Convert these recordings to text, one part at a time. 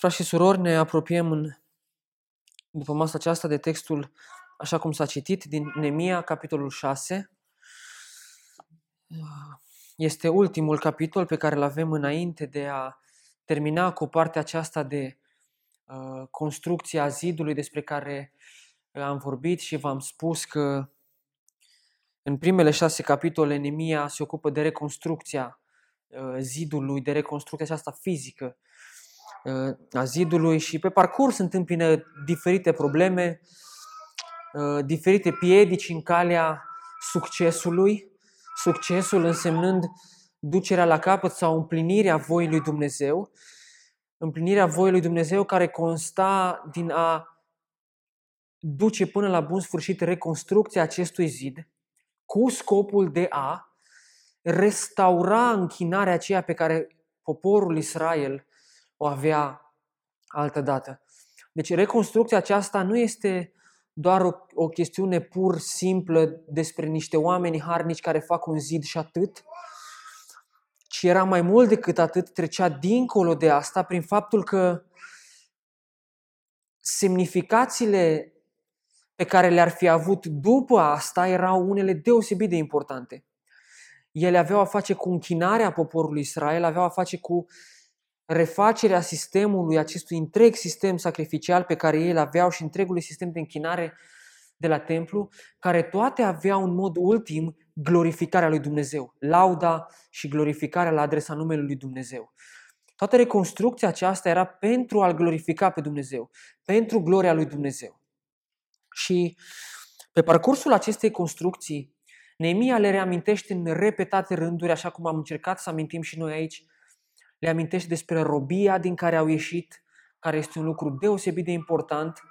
Frați și surori, ne apropiem în, după masa aceasta de textul, așa cum s-a citit, din Nemia, capitolul 6. Este ultimul capitol pe care îl avem înainte de a termina cu partea aceasta de uh, construcția zidului despre care am vorbit și v-am spus că în primele șase capitole Nemia se ocupă de reconstrucția uh, zidului, de reconstrucția aceasta fizică Uh, a zidului și pe parcurs întâmpină diferite probleme, uh, diferite piedici în calea succesului, succesul însemnând ducerea la capăt sau împlinirea voii lui Dumnezeu, împlinirea voii lui Dumnezeu care consta din a duce până la bun sfârșit reconstrucția acestui zid cu scopul de a restaura închinarea aceea pe care poporul Israel o avea altă dată. Deci reconstrucția aceasta nu este doar o, o chestiune pur simplă despre niște oameni harnici care fac un zid și atât, ci era mai mult decât atât, trecea dincolo de asta prin faptul că semnificațiile pe care le-ar fi avut după asta erau unele deosebit de importante. Ele aveau a face cu închinarea poporului Israel, aveau a face cu refacerea sistemului, acestui întreg sistem sacrificial pe care ei îl aveau și întregului sistem de închinare de la templu, care toate aveau în mod ultim glorificarea lui Dumnezeu, lauda și glorificarea la adresa numelui lui Dumnezeu. Toată reconstrucția aceasta era pentru a-L glorifica pe Dumnezeu, pentru gloria lui Dumnezeu. Și pe parcursul acestei construcții, Neemia le reamintește în repetate rânduri, așa cum am încercat să amintim și noi aici, le amintește despre robia din care au ieșit, care este un lucru deosebit de important,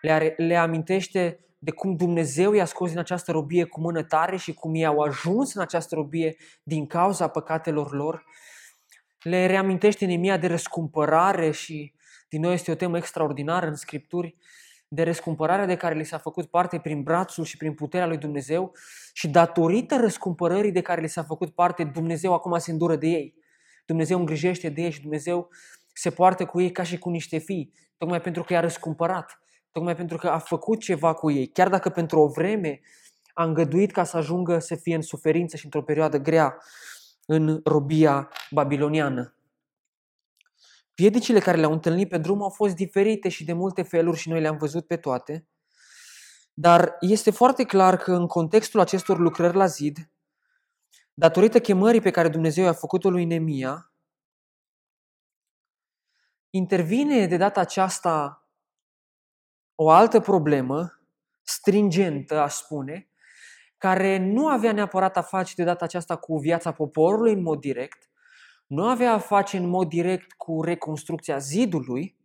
le, le amintește de cum Dumnezeu i-a scos din această robie cu mână tare și cum ei au ajuns în această robie din cauza păcatelor lor. Le reamintește Nemia de răscumpărare și din nou este o temă extraordinară în Scripturi, de răscumpărarea de care li s-a făcut parte prin brațul și prin puterea lui Dumnezeu și datorită răscumpărării de care li s-a făcut parte, Dumnezeu acum se îndură de ei. Dumnezeu îngrijește de ei și Dumnezeu se poartă cu ei ca și cu niște fii, tocmai pentru că i-a răscumpărat, tocmai pentru că a făcut ceva cu ei, chiar dacă pentru o vreme a îngăduit ca să ajungă să fie în suferință și într-o perioadă grea în robia babiloniană. Piedicile care le-au întâlnit pe drum au fost diferite și de multe feluri și noi le-am văzut pe toate, dar este foarte clar că în contextul acestor lucrări la zid, datorită chemării pe care Dumnezeu i-a făcut-o lui Nemia, intervine de data aceasta o altă problemă, stringentă, aș spune, care nu avea neapărat a face de data aceasta cu viața poporului în mod direct, nu avea a face în mod direct cu reconstrucția zidului,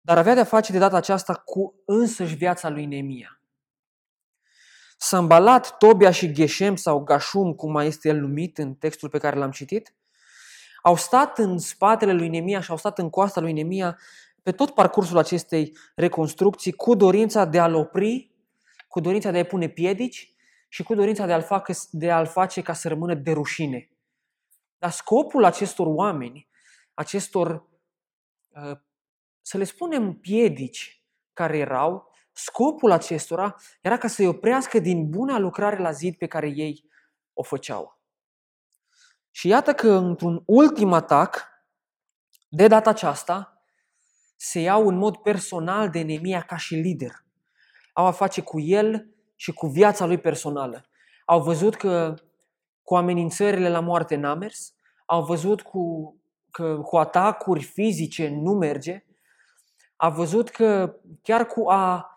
dar avea de-a face de data aceasta cu însăși viața lui Nemia. Sambalat, Tobia și Geshem sau Gashum, cum mai este el numit în textul pe care l-am citit, au stat în spatele lui Nemia și au stat în coasta lui Nemia pe tot parcursul acestei reconstrucții cu dorința de a-l opri, cu dorința de a-i pune piedici și cu dorința de a-l, facă, de a-l face ca să rămână de rușine. Dar scopul acestor oameni, acestor, uh, să le spunem piedici care erau, Scopul acestora era ca să-i oprească din buna lucrare la zid pe care ei o făceau. Și iată că într-un ultim atac, de data aceasta, se iau în mod personal de Nemia ca și lider. Au a face cu el și cu viața lui personală. Au văzut că cu amenințările la moarte n-a mers, au văzut cu, că cu atacuri fizice nu merge, a văzut că chiar cu a Uh,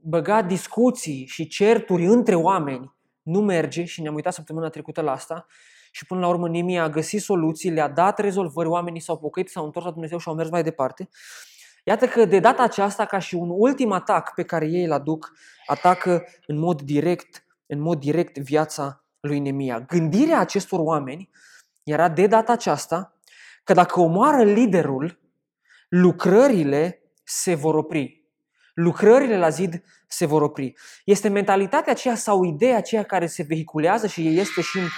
băga discuții și certuri între oameni nu merge și ne-am uitat săptămâna trecută la asta și până la urmă Nimia a găsit soluții, le-a dat rezolvări, oamenii s-au pocăit, s-au întors la Dumnezeu și au mers mai departe. Iată că de data aceasta, ca și un ultim atac pe care ei îl aduc, atacă în mod direct, în mod direct viața lui Nemia. Gândirea acestor oameni era de data aceasta că dacă omoară liderul, lucrările se vor opri lucrările la zid se vor opri. Este mentalitatea aceea sau ideea aceea care se vehiculează și este și în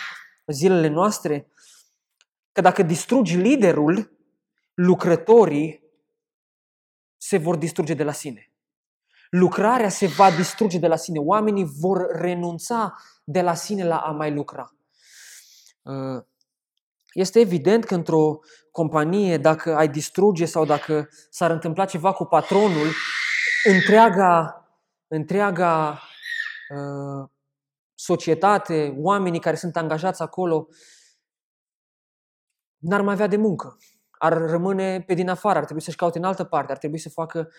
zilele noastre, că dacă distrugi liderul, lucrătorii se vor distruge de la sine. Lucrarea se va distruge de la sine. Oamenii vor renunța de la sine la a mai lucra. Uh, este evident că într-o companie, dacă ai distruge sau dacă s-ar întâmpla ceva cu patronul, întreaga, întreaga uh, societate, oamenii care sunt angajați acolo, n-ar mai avea de muncă. Ar rămâne pe din afară, ar trebui să-și caute în altă parte, ar trebui să facă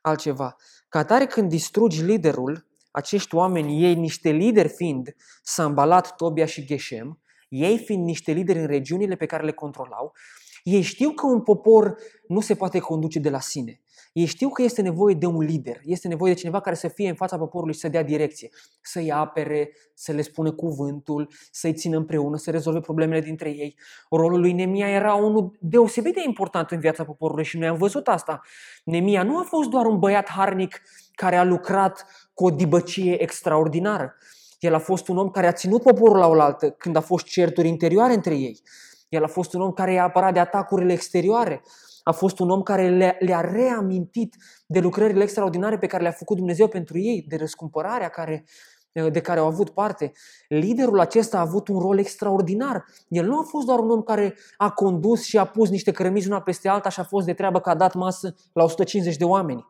altceva. Ca atare când distrugi liderul, acești oameni, ei niște lideri fiind Sambalat, Tobia și Geshem, ei fiind niște lideri în regiunile pe care le controlau, ei știu că un popor nu se poate conduce de la sine. Ei știu că este nevoie de un lider, este nevoie de cineva care să fie în fața poporului și să dea direcție, să-i apere, să le spună cuvântul, să-i țină împreună, să rezolve problemele dintre ei. Rolul lui Nemia era unul deosebit de important în viața poporului și noi am văzut asta. Nemia nu a fost doar un băiat harnic care a lucrat cu o dibăcie extraordinară. El a fost un om care a ținut poporul la oaltă când a fost certuri interioare între ei. El a fost un om care i-a apărat de atacurile exterioare. A fost un om care le-a, le reamintit de lucrările extraordinare pe care le-a făcut Dumnezeu pentru ei, de răscumpărarea care, de care au avut parte. Liderul acesta a avut un rol extraordinar. El nu a fost doar un om care a condus și a pus niște cărămizi una peste alta și a fost de treabă că a dat masă la 150 de oameni.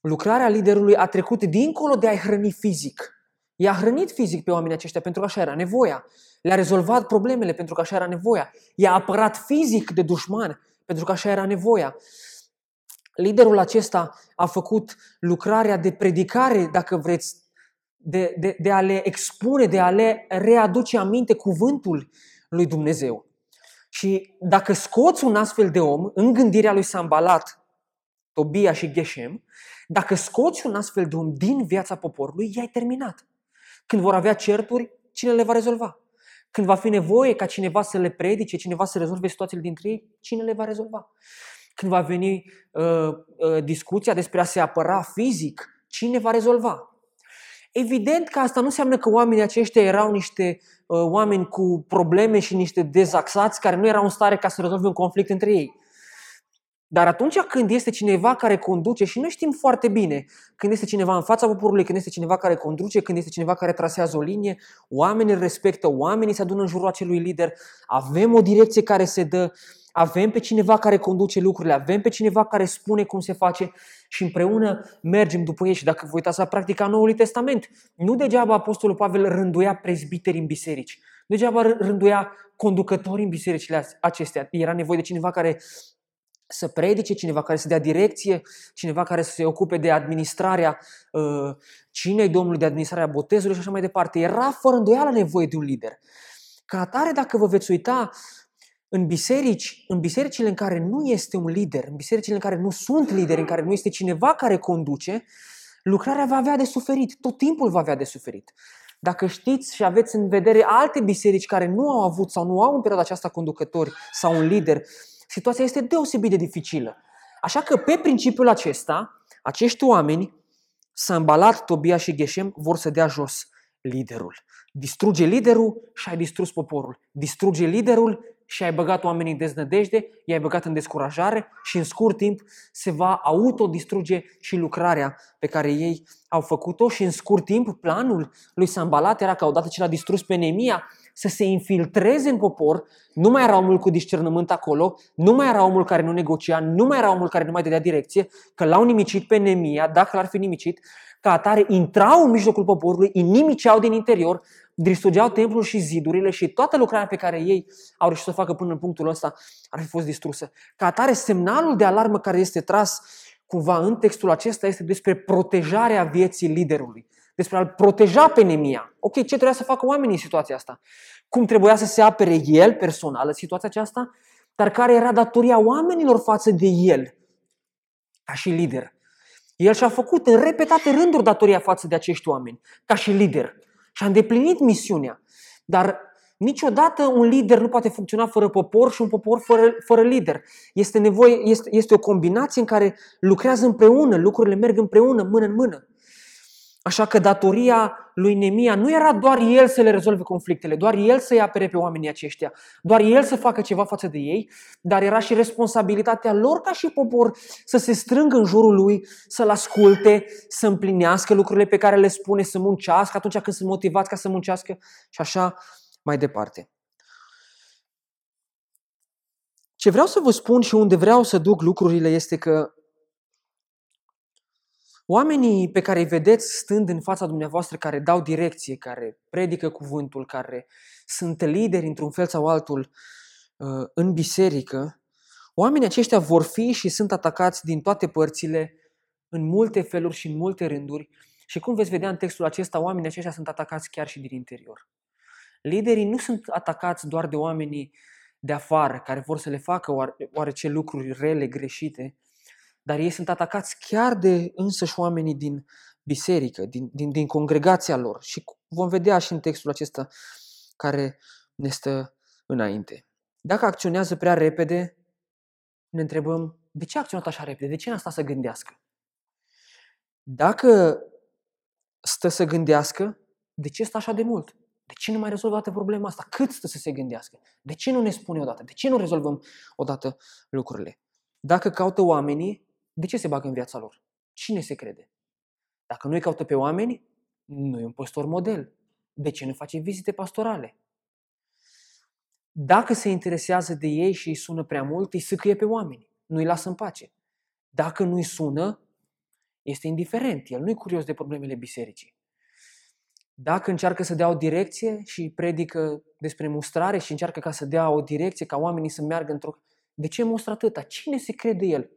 Lucrarea liderului a trecut dincolo de a-i hrăni fizic. I-a hrănit fizic pe oamenii aceștia pentru că așa era nevoia. Le-a rezolvat problemele pentru că așa era nevoia. I-a apărat fizic de dușman pentru că așa era nevoia. Liderul acesta a făcut lucrarea de predicare, dacă vreți, de, de, de a le expune, de a le readuce aminte cuvântul lui Dumnezeu. Și dacă scoți un astfel de om în gândirea lui Sambalat, Tobia și Geshem, dacă scoți un astfel de om din viața poporului, i-ai terminat. Când vor avea certuri, cine le va rezolva? Când va fi nevoie ca cineva să le predice, cineva să rezolve situațiile dintre ei, cine le va rezolva? Când va veni uh, uh, discuția despre a se apăra fizic, cine va rezolva? Evident că asta nu înseamnă că oamenii aceștia erau niște uh, oameni cu probleme și niște dezaxați care nu erau în stare ca să rezolve un conflict între ei. Dar atunci când este cineva care conduce, și noi știm foarte bine, când este cineva în fața poporului, când este cineva care conduce, când este cineva care trasează o linie, oamenii îl respectă, oamenii se adună în jurul acelui lider, avem o direcție care se dă, avem pe cineva care conduce lucrurile, avem pe cineva care spune cum se face și împreună mergem după ei. Și dacă vă uitați la practica Noului Testament, nu degeaba Apostolul Pavel rânduia prezbiteri în biserici, nu degeaba rânduia conducători în bisericile acestea. Era nevoie de cineva care să predice, cineva care să dea direcție, cineva care să se ocupe de administrarea uh, cinei Domnului, de administrarea botezului și așa mai departe. Era fără îndoială nevoie de un lider. Ca atare, dacă vă veți uita în biserici, în bisericile în care nu este un lider, în bisericile în care nu sunt lideri, în care nu este cineva care conduce, lucrarea va avea de suferit, tot timpul va avea de suferit. Dacă știți și aveți în vedere alte biserici care nu au avut sau nu au în perioada aceasta conducători sau un lider, situația este deosebit de dificilă. Așa că pe principiul acesta, acești oameni, Sambalat, Tobia și Geshem, vor să dea jos liderul. Distruge liderul și ai distrus poporul. Distruge liderul și ai băgat oamenii în deznădejde, i-ai băgat în descurajare și în scurt timp se va autodistruge și lucrarea pe care ei au făcut-o și în scurt timp planul lui Sambalat era că odată ce l-a distrus pe Nemia, să se infiltreze în popor, nu mai era omul cu discernământ acolo, nu mai era omul care nu negocia, nu mai era omul care nu mai dădea direcție, că l-au nimicit pe Nemia, dacă l-ar fi nimicit, ca atare intrau în mijlocul poporului, îi nimiceau din interior, distrugeau templul și zidurile și toată lucrarea pe care ei au reușit să o facă până în punctul ăsta ar fi fost distrusă. Ca atare, semnalul de alarmă care este tras cumva în textul acesta este despre protejarea vieții liderului despre a-l proteja pe Nemia. Ok, ce trebuia să facă oamenii în situația asta? Cum trebuia să se apere el personal în situația aceasta? Dar care era datoria oamenilor față de el ca și lider? El și-a făcut în repetate rânduri datoria față de acești oameni, ca și lider. Și a îndeplinit misiunea. Dar niciodată un lider nu poate funcționa fără popor și un popor fără, fără lider. Este, nevoie, este, este o combinație în care lucrează împreună, lucrurile merg împreună, mână în mână. Așa că datoria lui Nemia nu era doar el să le rezolve conflictele, doar el să-i apere pe oamenii aceștia, doar el să facă ceva față de ei, dar era și responsabilitatea lor ca și popor să se strângă în jurul lui, să-l asculte, să împlinească lucrurile pe care le spune, să muncească atunci când sunt motivați ca să muncească și așa mai departe. Ce vreau să vă spun și unde vreau să duc lucrurile este că Oamenii pe care îi vedeți stând în fața dumneavoastră, care dau direcție, care predică cuvântul, care sunt lideri într-un fel sau altul uh, în biserică, oamenii aceștia vor fi și sunt atacați din toate părțile, în multe feluri și în multe rânduri. Și cum veți vedea în textul acesta, oamenii aceștia sunt atacați chiar și din interior. Liderii nu sunt atacați doar de oamenii de afară, care vor să le facă oarece lucruri rele, greșite, dar ei sunt atacați chiar de însăși oamenii din biserică, din, din, din congregația lor. Și vom vedea și în textul acesta care ne stă înainte. Dacă acționează prea repede, ne întrebăm de ce a acționat așa repede, de ce n-a stat să gândească? Dacă stă să gândească, de ce stă așa de mult? De ce nu mai rezolvă toată problema asta? Cât stă să se gândească? De ce nu ne spune odată? De ce nu rezolvăm odată lucrurile? Dacă caută oamenii, de ce se bagă în viața lor? Cine se crede? Dacă nu-i caută pe oameni, nu e un păstor model. De ce nu face vizite pastorale? Dacă se interesează de ei și îi sună prea mult, îi sâcâie pe oameni. Nu îi lasă în pace. Dacă nu îi sună, este indiferent. El nu e curios de problemele bisericii. Dacă încearcă să dea o direcție și predică despre mustrare și încearcă ca să dea o direcție, ca oamenii să meargă într-o... De ce mustră atâta? Cine se crede el?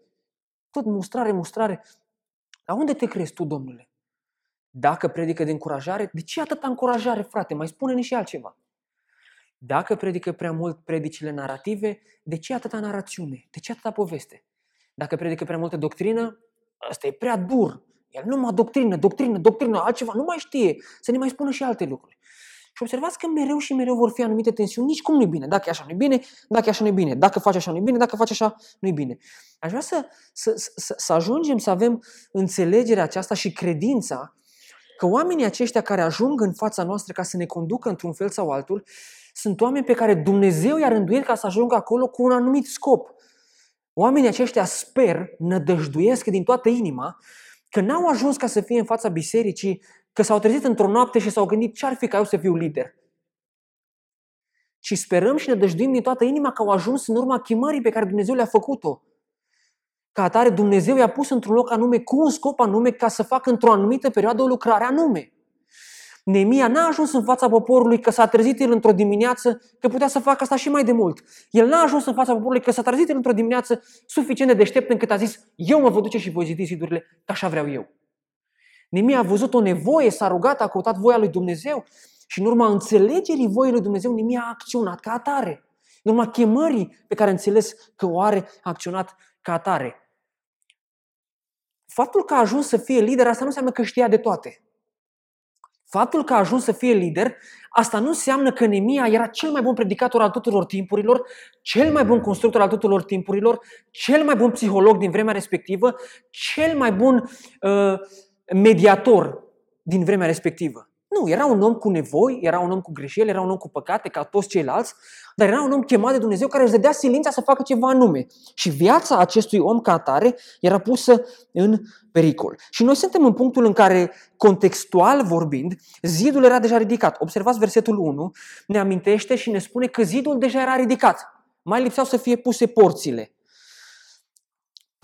Tot mustrare, mustrare. La unde te crezi tu, Domnule? Dacă predică de încurajare, de ce atâta încurajare, frate? Mai spune-ne și altceva. Dacă predică prea mult predicile narrative, de ce atâta narațiune? De ce atâta poveste? Dacă predică prea multă doctrină, ăsta e prea dur. El numai doctrină, doctrină, doctrină, altceva, nu mai știe. Să ne mai spună și alte lucruri. Și observați că mereu și mereu vor fi anumite tensiuni. Nici cum nu-i bine. Dacă e așa, nu-i bine. Dacă e așa, nu-i bine. Dacă faci așa, nu-i bine. Dacă faci așa, nu-i bine. Aș vrea să, să, să, să ajungem să avem înțelegerea aceasta și credința că oamenii aceștia care ajung în fața noastră ca să ne conducă într-un fel sau altul, sunt oameni pe care Dumnezeu i-a rânduit ca să ajungă acolo cu un anumit scop. Oamenii aceștia sper, nădăjduiesc din toată inima că n-au ajuns ca să fie în fața bisericii că s-au trezit într-o noapte și s-au gândit ce ar fi ca eu să fiu lider. Și sperăm și ne dăjduim din toată inima că au ajuns în urma chimării pe care Dumnezeu le-a făcut-o. Ca atare Dumnezeu i-a pus într-un loc anume, cu un scop anume, ca să facă într-o anumită perioadă o lucrare anume. Nemia n-a ajuns în fața poporului că s-a trezit el într-o dimineață că putea să facă asta și mai de mult. El n-a ajuns în fața poporului că s-a trezit el într-o dimineață suficient de deștept încât a zis eu mă vă duce și voi zidi zidurile, că așa vreau eu. Nemia a văzut o nevoie, s-a rugat, a căutat voia lui Dumnezeu și în urma înțelegerii voii lui Dumnezeu, Nemia a acționat ca atare. În urma chemării pe care a înțeles că o are, a acționat ca atare. Faptul că a ajuns să fie lider, asta nu înseamnă că știa de toate. Faptul că a ajuns să fie lider, asta nu înseamnă că Nemia era cel mai bun predicator al tuturor timpurilor, cel mai bun constructor al tuturor timpurilor, cel mai bun psiholog din vremea respectivă, cel mai bun uh, mediator din vremea respectivă. Nu, era un om cu nevoi, era un om cu greșeli, era un om cu păcate, ca toți ceilalți, dar era un om chemat de Dumnezeu care își dădea silința să facă ceva anume. Și viața acestui om ca atare era pusă în pericol. Și noi suntem în punctul în care, contextual vorbind, zidul era deja ridicat. Observați versetul 1, ne amintește și ne spune că zidul deja era ridicat. Mai lipseau să fie puse porțile.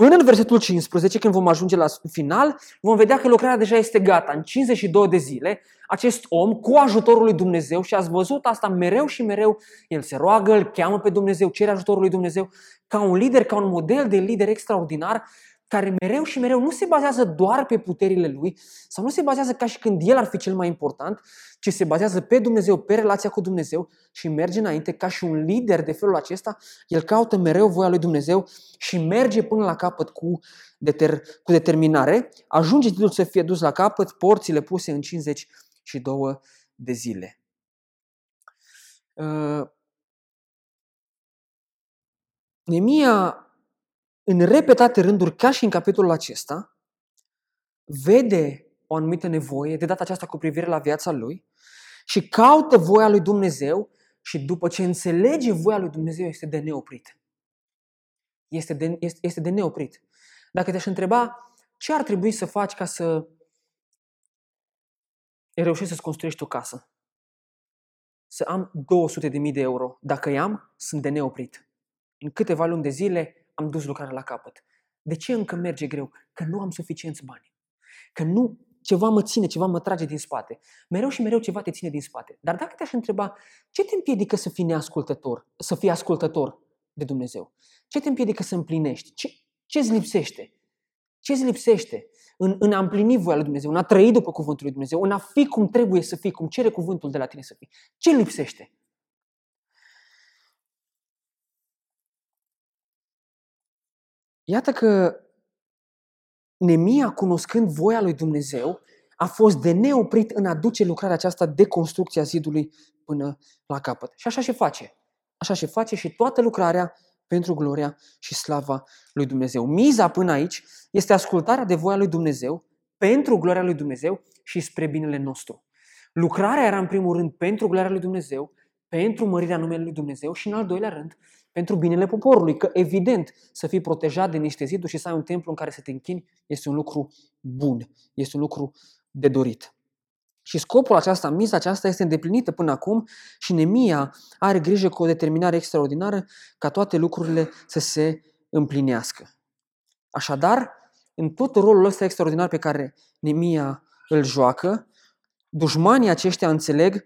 Până în versetul 15, când vom ajunge la final, vom vedea că lucrarea deja este gata. În 52 de zile, acest om, cu ajutorul lui Dumnezeu, și ați văzut asta mereu și mereu, el se roagă, îl cheamă pe Dumnezeu, cere ajutorul lui Dumnezeu, ca un lider, ca un model de lider extraordinar, care mereu și mereu nu se bazează doar pe puterile lui sau nu se bazează ca și când el ar fi cel mai important, ci se bazează pe Dumnezeu, pe relația cu Dumnezeu și merge înainte ca și un lider de felul acesta, el caută mereu voia lui Dumnezeu și merge până la capăt cu, deter, cu determinare, ajunge titlul să fie dus la capăt, porțile puse în 52 de zile. Uh, Nemia în repetate rânduri, ca și în capitolul acesta, vede o anumită nevoie, de data aceasta cu privire la viața lui, și caută voia lui Dumnezeu și după ce înțelege voia lui Dumnezeu este de neoprit. Este de, este, este de neoprit. Dacă te-aș întreba ce ar trebui să faci ca să reușești să-ți construiești o casă, să am 200.000 de euro. Dacă i-am, sunt de neoprit. În câteva luni de zile am dus lucrarea la capăt. De ce încă merge greu? Că nu am suficienți bani. Că nu ceva mă ține, ceva mă trage din spate. Mereu și mereu ceva te ține din spate. Dar dacă te-aș întreba, ce te împiedică să fii neascultător, să fii ascultător de Dumnezeu? Ce te împiedică să împlinești? Ce, ce îți lipsește? Ce îți lipsește în, în a împlini voia lui Dumnezeu, în a trăi după cuvântul lui Dumnezeu, în a fi cum trebuie să fii, cum cere cuvântul de la tine să fii? Ce lipsește? Iată că Nemia, cunoscând voia lui Dumnezeu, a fost de neoprit în a duce lucrarea aceasta de construcție a zidului până la capăt. Și așa și face. Așa și face și toată lucrarea pentru gloria și slava lui Dumnezeu. Miza până aici este ascultarea de voia lui Dumnezeu pentru gloria lui Dumnezeu și spre binele nostru. Lucrarea era în primul rând pentru gloria lui Dumnezeu, pentru mărirea numelui lui Dumnezeu și în al doilea rând pentru binele poporului. Că evident să fii protejat de niște ziduri și să ai un templu în care să te închini este un lucru bun, este un lucru de dorit. Și scopul aceasta, miza aceasta este îndeplinită până acum și Nemia are grijă cu o determinare extraordinară ca toate lucrurile să se împlinească. Așadar, în tot rolul ăsta extraordinar pe care Nemia îl joacă, dușmanii aceștia înțeleg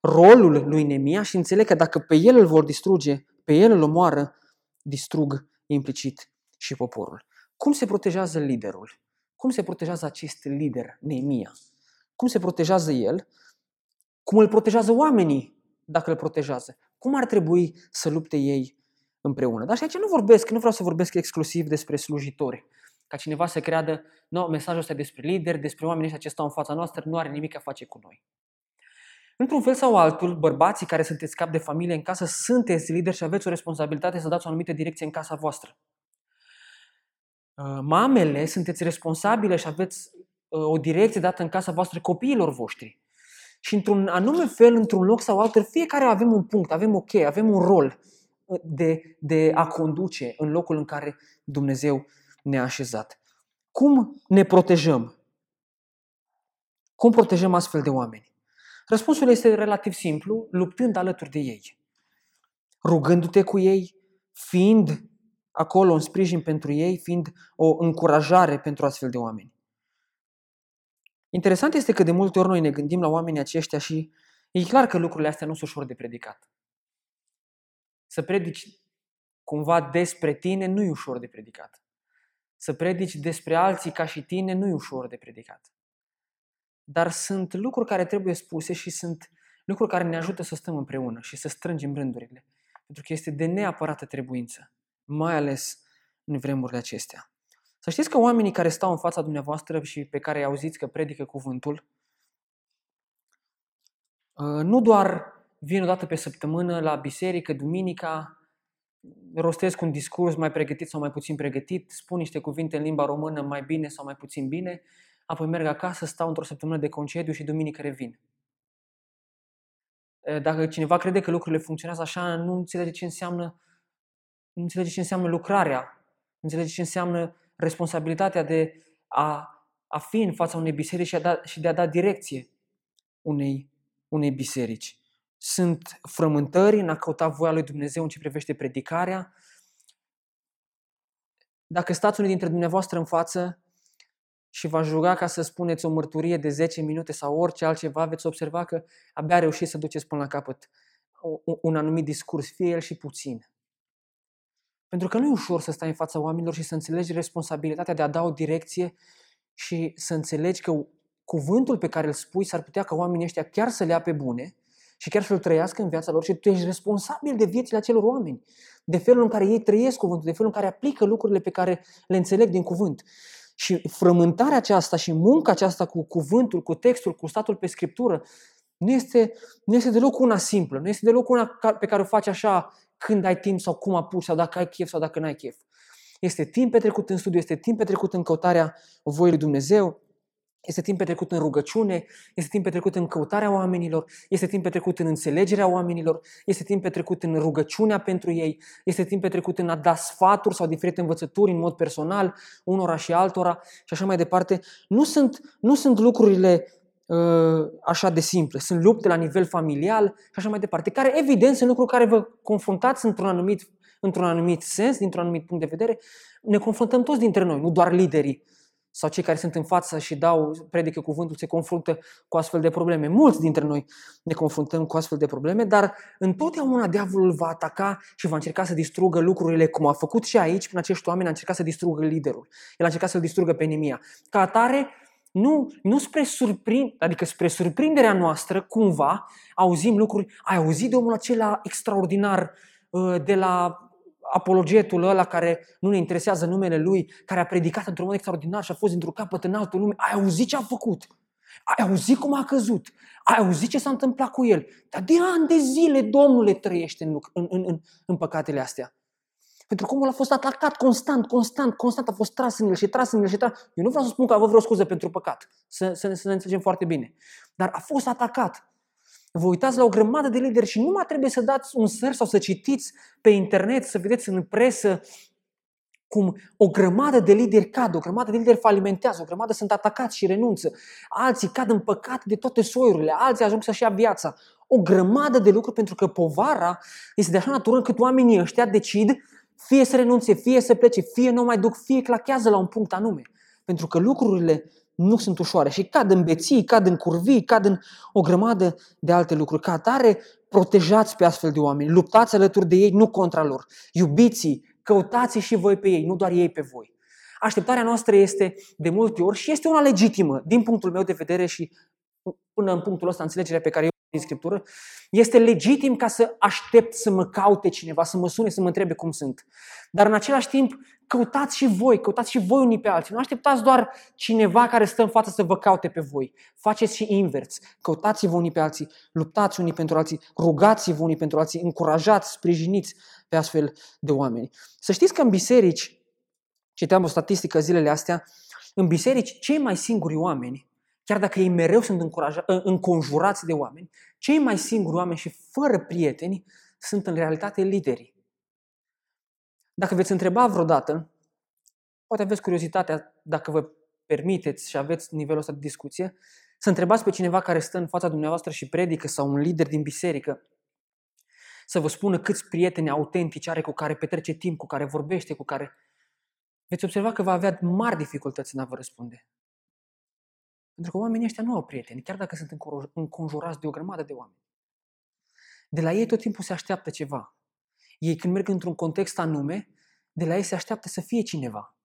rolul lui Nemia și înțeleg că dacă pe el îl vor distruge, pe el îl omoară, distrug implicit și poporul. Cum se protejează liderul? Cum se protejează acest lider, Neemia? Cum se protejează el? Cum îl protejează oamenii dacă îl protejează? Cum ar trebui să lupte ei împreună? Dar și aici nu vorbesc, nu vreau să vorbesc exclusiv despre slujitori. Ca cineva să creadă, nu, no, mesajul ăsta e despre lideri, despre oamenii ăștia ce stau în fața noastră, nu are nimic a face cu noi. Într-un fel sau altul, bărbații care sunteți cap de familie în casă, sunteți lideri și aveți o responsabilitate să dați o anumită direcție în casa voastră. Uh, mamele, sunteți responsabile și aveți uh, o direcție dată în casa voastră copiilor voștri. Și într-un anume fel, într-un loc sau altul, fiecare avem un punct, avem o cheie, avem un rol uh, de, de a conduce în locul în care Dumnezeu ne-a așezat. Cum ne protejăm? Cum protejăm astfel de oameni? Răspunsul este relativ simplu, luptând alături de ei. Rugându-te cu ei, fiind acolo un sprijin pentru ei, fiind o încurajare pentru astfel de oameni. Interesant este că de multe ori noi ne gândim la oamenii aceștia și e clar că lucrurile astea nu sunt ușor de predicat. Să predici cumva despre tine nu e ușor de predicat. Să predici despre alții ca și tine nu e ușor de predicat. Dar sunt lucruri care trebuie spuse și sunt lucruri care ne ajută să stăm împreună și să strângem rândurile. Pentru că este de neapărată trebuință, mai ales în vremurile acestea. Să știți că oamenii care stau în fața dumneavoastră și pe care îi auziți că predică cuvântul, uh, nu doar vin o dată pe săptămână la biserică, duminica, rostesc un discurs mai pregătit sau mai puțin pregătit, spun niște cuvinte în limba română mai bine sau mai puțin bine, apoi merg acasă, stau într-o săptămână de concediu și duminică revin. Dacă cineva crede că lucrurile funcționează așa, nu înțelege ce înseamnă, nu înțelege ce înseamnă lucrarea, nu înțelege ce înseamnă responsabilitatea de a, a fi în fața unei biserici și, a da, și de a da direcție unei, unei biserici. Sunt frământări în a căuta voia lui Dumnezeu în ce privește predicarea. Dacă stați unii dintre dumneavoastră în față și v-aș ruga ca să spuneți o mărturie de 10 minute sau orice altceva, veți observa că abia reușiți să duceți până la capăt un anumit discurs, fie el și puțin. Pentru că nu e ușor să stai în fața oamenilor și să înțelegi responsabilitatea de a da o direcție și să înțelegi că cuvântul pe care îl spui s-ar putea ca oamenii ăștia chiar să le ia pe bune și chiar să-l trăiască în viața lor și tu ești responsabil de viețile acelor oameni, de felul în care ei trăiesc cuvântul, de felul în care aplică lucrurile pe care le înțeleg din cuvânt. Și frământarea aceasta și munca aceasta cu cuvântul, cu textul, cu statul pe scriptură, nu este, nu este deloc una simplă, nu este deloc una pe care o faci așa când ai timp sau cum apuci sau dacă ai chef sau dacă n-ai chef. Este timp petrecut în studiu, este timp petrecut în căutarea voii lui Dumnezeu este timp petrecut în rugăciune, este timp petrecut în căutarea oamenilor, este timp petrecut în înțelegerea oamenilor, este timp petrecut în rugăciunea pentru ei, este timp petrecut în a da sfaturi sau diferite învățături în mod personal, unora și altora și așa mai departe. Nu sunt, nu sunt lucrurile uh, așa de simple, sunt lupte la nivel familial și așa mai departe, care evident sunt lucruri care vă confruntați într-un anumit, într-un anumit sens, dintr-un anumit punct de vedere. Ne confruntăm toți dintre noi, nu doar liderii sau cei care sunt în față și dau, predică cuvântul, se confruntă cu astfel de probleme. Mulți dintre noi ne confruntăm cu astfel de probleme, dar întotdeauna diavolul va ataca și va încerca să distrugă lucrurile, cum a făcut și aici, prin acești oameni, a încercat să distrugă liderul. El a încercat să-l distrugă pe Nemia. Ca atare, nu, nu spre surprind, adică spre surprinderea noastră, cumva, auzim lucruri, ai auzit de omul acela extraordinar uh, de la apologetul ăla care nu ne interesează numele lui, care a predicat într-un mod extraordinar și a fost dintr-un capăt în altul lume, ai auzit ce a făcut? Ai auzit cum a căzut? Ai auzit ce s-a întâmplat cu el? Dar de ani de zile Domnul trăiește în, în, în, în păcatele astea. Pentru că omul a fost atacat constant, constant, constant, a fost tras în el și tras în el și tras. Eu nu vreau să spun că a avut vreo scuză pentru păcat, să, să, ne, să ne înțelegem foarte bine. Dar a fost atacat vă uitați la o grămadă de lideri și nu mai trebuie să dați un săr sau să citiți pe internet, să vedeți în presă cum o grămadă de lideri cad, o grămadă de lideri falimentează, o grămadă sunt atacați și renunță, alții cad în păcat de toate soiurile, alții ajung să-și ia viața. O grămadă de lucruri pentru că povara este de așa natură încât oamenii ăștia decid fie să renunțe, fie să plece, fie nu mai duc, fie clachează la un punct anume. Pentru că lucrurile nu sunt ușoare și cad în beții, cad în curvii, cad în o grămadă de alte lucruri. Ca atare, protejați pe astfel de oameni, luptați alături de ei, nu contra lor. Iubiți-i, căutați și voi pe ei, nu doar ei pe voi. Așteptarea noastră este de multe ori și este una legitimă din punctul meu de vedere și până în punctul ăsta înțelegerea pe care eu din Scriptură, este legitim ca să aștept să mă caute cineva, să mă sune, să mă întrebe cum sunt. Dar în același timp, căutați și voi, căutați și voi unii pe alții. Nu așteptați doar cineva care stă în față să vă caute pe voi. Faceți și invers. Căutați-vă unii pe alții, luptați unii pentru alții, rugați-vă unii pentru alții, încurajați, sprijiniți pe astfel de oameni. Să știți că în biserici, citeam o statistică zilele astea, în biserici cei mai singuri oameni chiar dacă ei mereu sunt încuraja, înconjurați de oameni, cei mai singuri oameni și fără prieteni sunt în realitate liderii. Dacă veți întreba vreodată, poate aveți curiozitatea, dacă vă permiteți și aveți nivelul ăsta de discuție, să întrebați pe cineva care stă în fața dumneavoastră și predică sau un lider din biserică, să vă spună câți prieteni autentici are cu care petrece timp, cu care vorbește, cu care... Veți observa că va avea mari dificultăți în a vă răspunde. Pentru că oamenii ăștia nu au prieteni, chiar dacă sunt înconjurați de o grămadă de oameni. De la ei tot timpul se așteaptă ceva. Ei când merg într-un context anume, de la ei se așteaptă să fie cineva.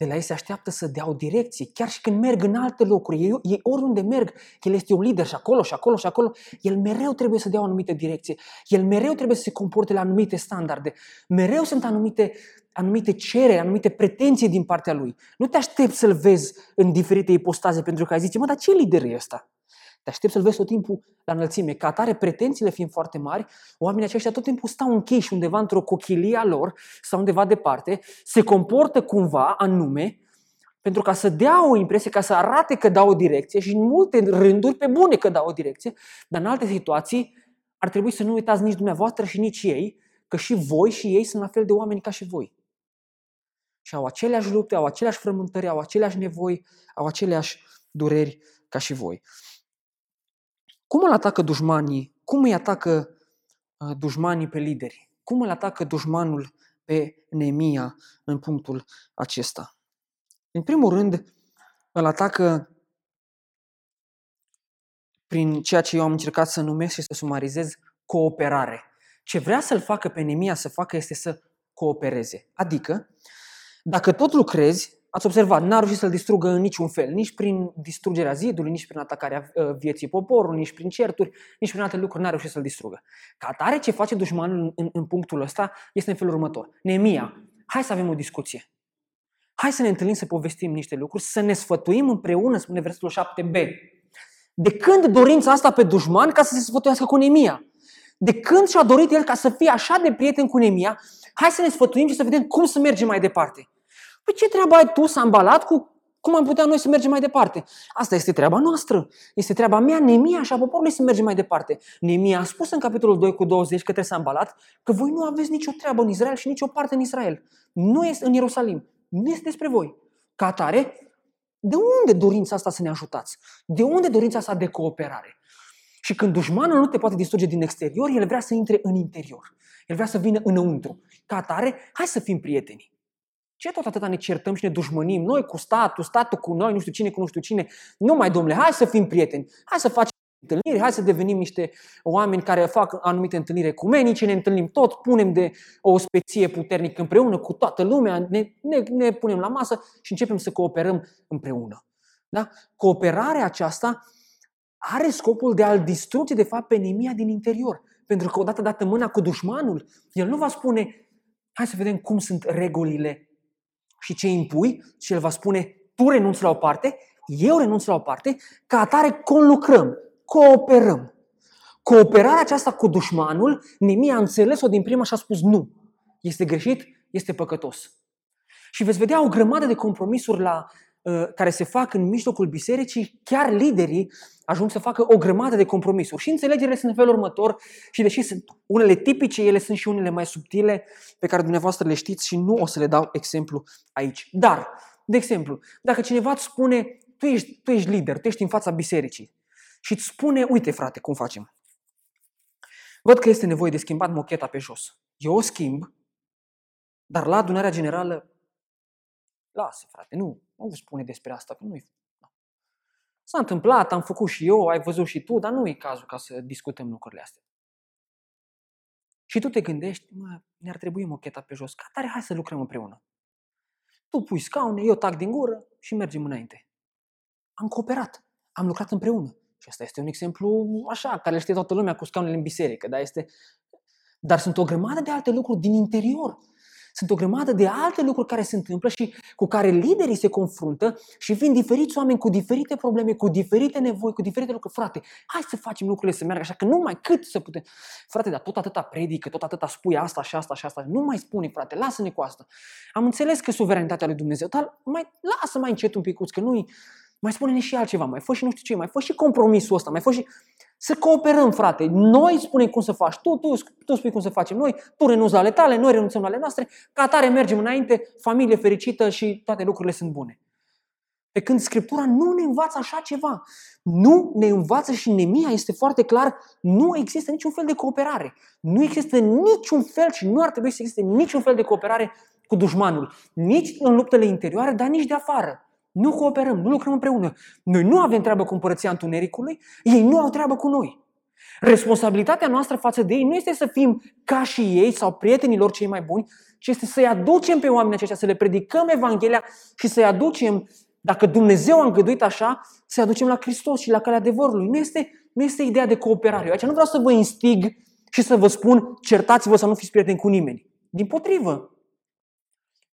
De la ei se așteaptă să dea o direcție. Chiar și când merg în alte locuri, ei, ei oriunde merg, el este un lider și acolo și acolo și acolo, el mereu trebuie să dea o anumită direcție. El mereu trebuie să se comporte la anumite standarde. Mereu sunt anumite anumite cereri, anumite pretenții din partea lui. Nu te aștepți să-l vezi în diferite ipostaze pentru că ai zice, mă, dar ce lider e ăsta? Te aștepți să-l vezi tot timpul la înălțime. Ca atare, pretențiile fiind foarte mari, oamenii aceștia tot timpul stau închiși undeva într-o cochilie a lor sau undeva departe, se comportă cumva anume pentru ca să dea o impresie, ca să arate că dau o direcție și în multe rânduri pe bune că dau o direcție, dar în alte situații ar trebui să nu uitați nici dumneavoastră și nici ei că și voi și ei sunt la fel de oameni ca și voi și au aceleași lupte, au aceleași frământări, au aceleași nevoi, au aceleași dureri ca și voi. Cum îl atacă dușmanii? Cum îi atacă uh, dușmanii pe lideri? Cum îl atacă dușmanul pe Nemia în punctul acesta? În primul rând, îl atacă prin ceea ce eu am încercat să numesc și să sumarizez cooperare. Ce vrea să-l facă pe Nemia să facă este să coopereze. Adică, dacă tot lucrezi, ați observat, n-a reușit să-l distrugă în niciun fel, nici prin distrugerea zidului, nici prin atacarea uh, vieții poporului, nici prin certuri, nici prin alte lucruri, n-a reușit să-l distrugă. Ca atare, ce face dușmanul în, în, în punctul ăsta este în felul următor. Nemia, hai să avem o discuție. Hai să ne întâlnim să povestim niște lucruri, să ne sfătuim împreună, spune versetul 7b. De când dorința asta pe dușman ca să se sfătuiască cu Nemia? De când și-a dorit el ca să fie așa de prieten cu Nemia, hai să ne sfătuim și să vedem cum să mergem mai departe. Păi ce treabă ai tu, s-a îmbalat cu Cum am putea noi să mergem mai departe? Asta este treaba noastră. Este treaba mea, Nemia și a poporului să mergem mai departe. Nemia a spus în capitolul 2 cu 20 către Sambalat că voi nu aveți nicio treabă în Israel și nicio parte în Israel. Nu este în Ierusalim. Nu este despre voi. Ca atare, de unde dorința asta să ne ajutați? De unde dorința asta de cooperare? Și când dușmanul nu te poate distruge din exterior, el vrea să intre în interior. El vrea să vină înăuntru. Ca atare, hai să fim prieteni. Ce tot atâta ne certăm și ne dușmănim? Noi cu statul, statul cu noi, nu știu cine cu nu știu cine. Nu mai, domnule, hai să fim prieteni. Hai să facem întâlniri, hai să devenim niște oameni care fac anumite întâlniri ecumenice, ne întâlnim tot, punem de o speție puternică împreună cu toată lumea, ne, ne, ne punem la masă și începem să cooperăm împreună. Da? Cooperarea aceasta are scopul de a-l distruge, de fapt, pe Nemia din interior. Pentru că odată dată mâna cu dușmanul, el nu va spune, hai să vedem cum sunt regulile și ce impui, și el va spune, tu renunți la o parte, eu renunț la o parte, ca atare conlucrăm, cooperăm. Cooperarea aceasta cu dușmanul, Nemia a înțeles-o din prima și a spus nu. Este greșit, este păcătos. Și veți vedea o grămadă de compromisuri la Uh, care se fac în mijlocul bisericii, chiar liderii ajung să facă o grămadă de compromisuri. Și înțelegerile sunt în felul următor și deși sunt unele tipice, ele sunt și unele mai subtile pe care dumneavoastră le știți și nu o să le dau exemplu aici. Dar, de exemplu, dacă cineva îți spune, tu ești, tu ești lider, tu ești în fața bisericii și îți spune, uite frate, cum facem? Văd că este nevoie de schimbat mocheta pe jos. Eu o schimb, dar la adunarea generală, lasă frate, nu, nu vă spune despre asta, că nu-i... S-a întâmplat, am făcut și eu, ai văzut și tu, dar nu e cazul ca să discutăm lucrurile astea. Și tu te gândești, mă, ne-ar trebui mocheta pe jos. Ca tare, hai să lucrăm împreună. Tu pui scaune, eu tac din gură și mergem înainte. Am cooperat, am lucrat împreună. Și asta este un exemplu așa, care știe toată lumea cu scaunele în biserică, dar este... Dar sunt o grămadă de alte lucruri din interior sunt o grămadă de alte lucruri care se întâmplă și cu care liderii se confruntă și vin diferiți oameni cu diferite probleme, cu diferite nevoi, cu diferite lucruri. Frate, hai să facem lucrurile să meargă așa, că nu mai cât să putem. Frate, dar tot atâta predică, tot atâta spui asta și asta și asta. Nu mai spune, frate, lasă-ne cu asta. Am înțeles că suveranitatea lui Dumnezeu, dar mai, lasă mai încet un pic, că nu mai spune-ne și altceva, mai fă și nu știu ce, mai fă și compromisul ăsta, mai fă și... Să cooperăm, frate. Noi spunem cum să faci tu, tu, tu spui cum să facem noi, tu renunți la ale tale, noi renunțăm la ale noastre, ca atare mergem înainte, familie fericită și toate lucrurile sunt bune. Pe când Scriptura nu ne învață așa ceva. Nu ne învață și Nemia este foarte clar, nu există niciun fel de cooperare. Nu există niciun fel și nu ar trebui să existe niciun fel de cooperare cu dușmanul. Nici în luptele interioare, dar nici de afară. Nu cooperăm, nu lucrăm împreună. Noi nu avem treabă cu împărăția întunericului, ei nu au treabă cu noi. Responsabilitatea noastră față de ei nu este să fim ca și ei sau prietenilor cei mai buni, ci este să-i aducem pe oamenii aceștia, să le predicăm Evanghelia și să-i aducem, dacă Dumnezeu a îngăduit așa, să-i aducem la Hristos și la calea adevărului. Nu este, nu este ideea de cooperare. Eu aici nu vreau să vă instig și să vă spun certați-vă să nu fiți prieteni cu nimeni. Din potrivă,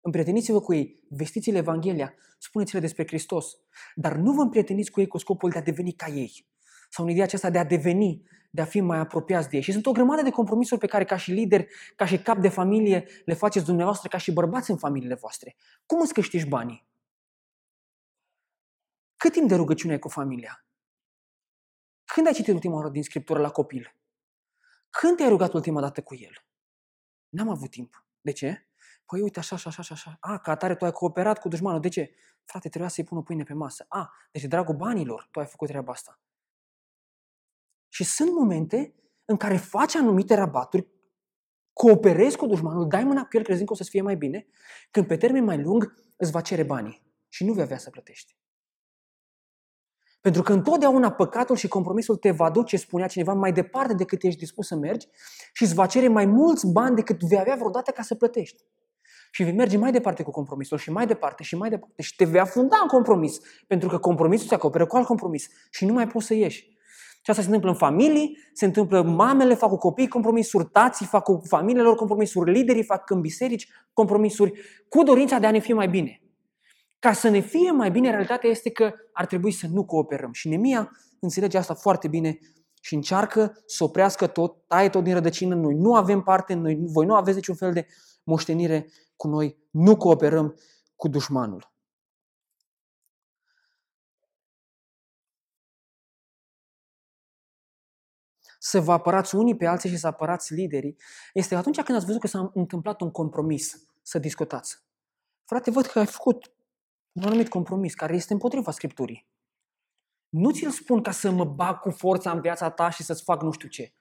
Împrieteniți-vă cu ei, vestiți-le Evanghelia, spuneți-le despre Hristos, dar nu vă împrieteniți cu ei cu scopul de a deveni ca ei. Sau în ideea aceasta de a deveni, de a fi mai apropiați de ei. Și sunt o grămadă de compromisuri pe care ca și lider, ca și cap de familie, le faceți dumneavoastră ca și bărbați în familiile voastre. Cum îți câștigi banii? Cât timp de rugăciune ai cu familia? Când ai citit ultima oară din Scriptură la copil? Când te-ai rugat ultima dată cu el? N-am avut timp. De ce? Păi uite, așa, așa, așa, așa. A, ca atare tu ai cooperat cu dușmanul. De ce? Frate, trebuia să-i pun o pâine pe masă. A, deci de dragul banilor tu ai făcut treaba asta. Și sunt momente în care faci anumite rabaturi, cooperezi cu dușmanul, dai mâna cu el crezând că o să-ți fie mai bine, când pe termen mai lung îți va cere banii și nu vei avea să plătești. Pentru că întotdeauna păcatul și compromisul te va duce, spunea cineva, mai departe decât ești dispus să mergi și îți va cere mai mulți bani decât vei avea vreodată ca să plătești. Și vei merge mai departe cu compromisul și mai departe și mai departe și te vei afunda în compromis, pentru că compromisul se acoperă cu alt compromis și nu mai poți să ieși. Și asta se întâmplă în familii, se întâmplă mamele fac cu copii compromisuri, tații fac cu familiile lor compromisuri, liderii fac în biserici compromisuri, cu dorința de a ne fi mai bine. Ca să ne fie mai bine, realitatea este că ar trebui să nu cooperăm. Și Nemia înțelege asta foarte bine și încearcă să oprească tot, taie tot din rădăcină. Noi nu avem parte, noi, voi nu aveți niciun fel de moștenire cu noi, nu cooperăm cu dușmanul. Să vă apărați unii pe alții și să apărați liderii este atunci când ați văzut că s-a întâmplat un compromis, să discutați. Frate, văd că ai făcut un anumit compromis care este împotriva Scripturii. Nu ți-l spun ca să mă bag cu forța în viața ta și să-ți fac nu știu ce,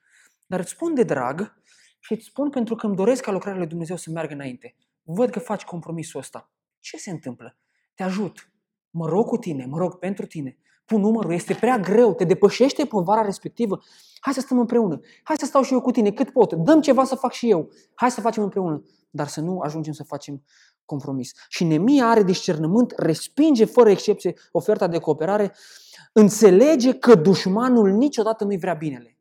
dar îți spun de drag și îți spun pentru că îmi doresc ca lucrarea lui Dumnezeu să meargă înainte. Văd că faci compromisul ăsta. Ce se întâmplă? Te ajut. Mă rog cu tine, mă rog pentru tine. Pun numărul, este prea greu, te depășește povara respectivă. Hai să stăm împreună. Hai să stau și eu cu tine cât pot. Dăm ceva să fac și eu. Hai să facem împreună. Dar să nu ajungem să facem compromis. Și Nemia are discernământ, respinge fără excepție oferta de cooperare, înțelege că dușmanul niciodată nu-i vrea binele.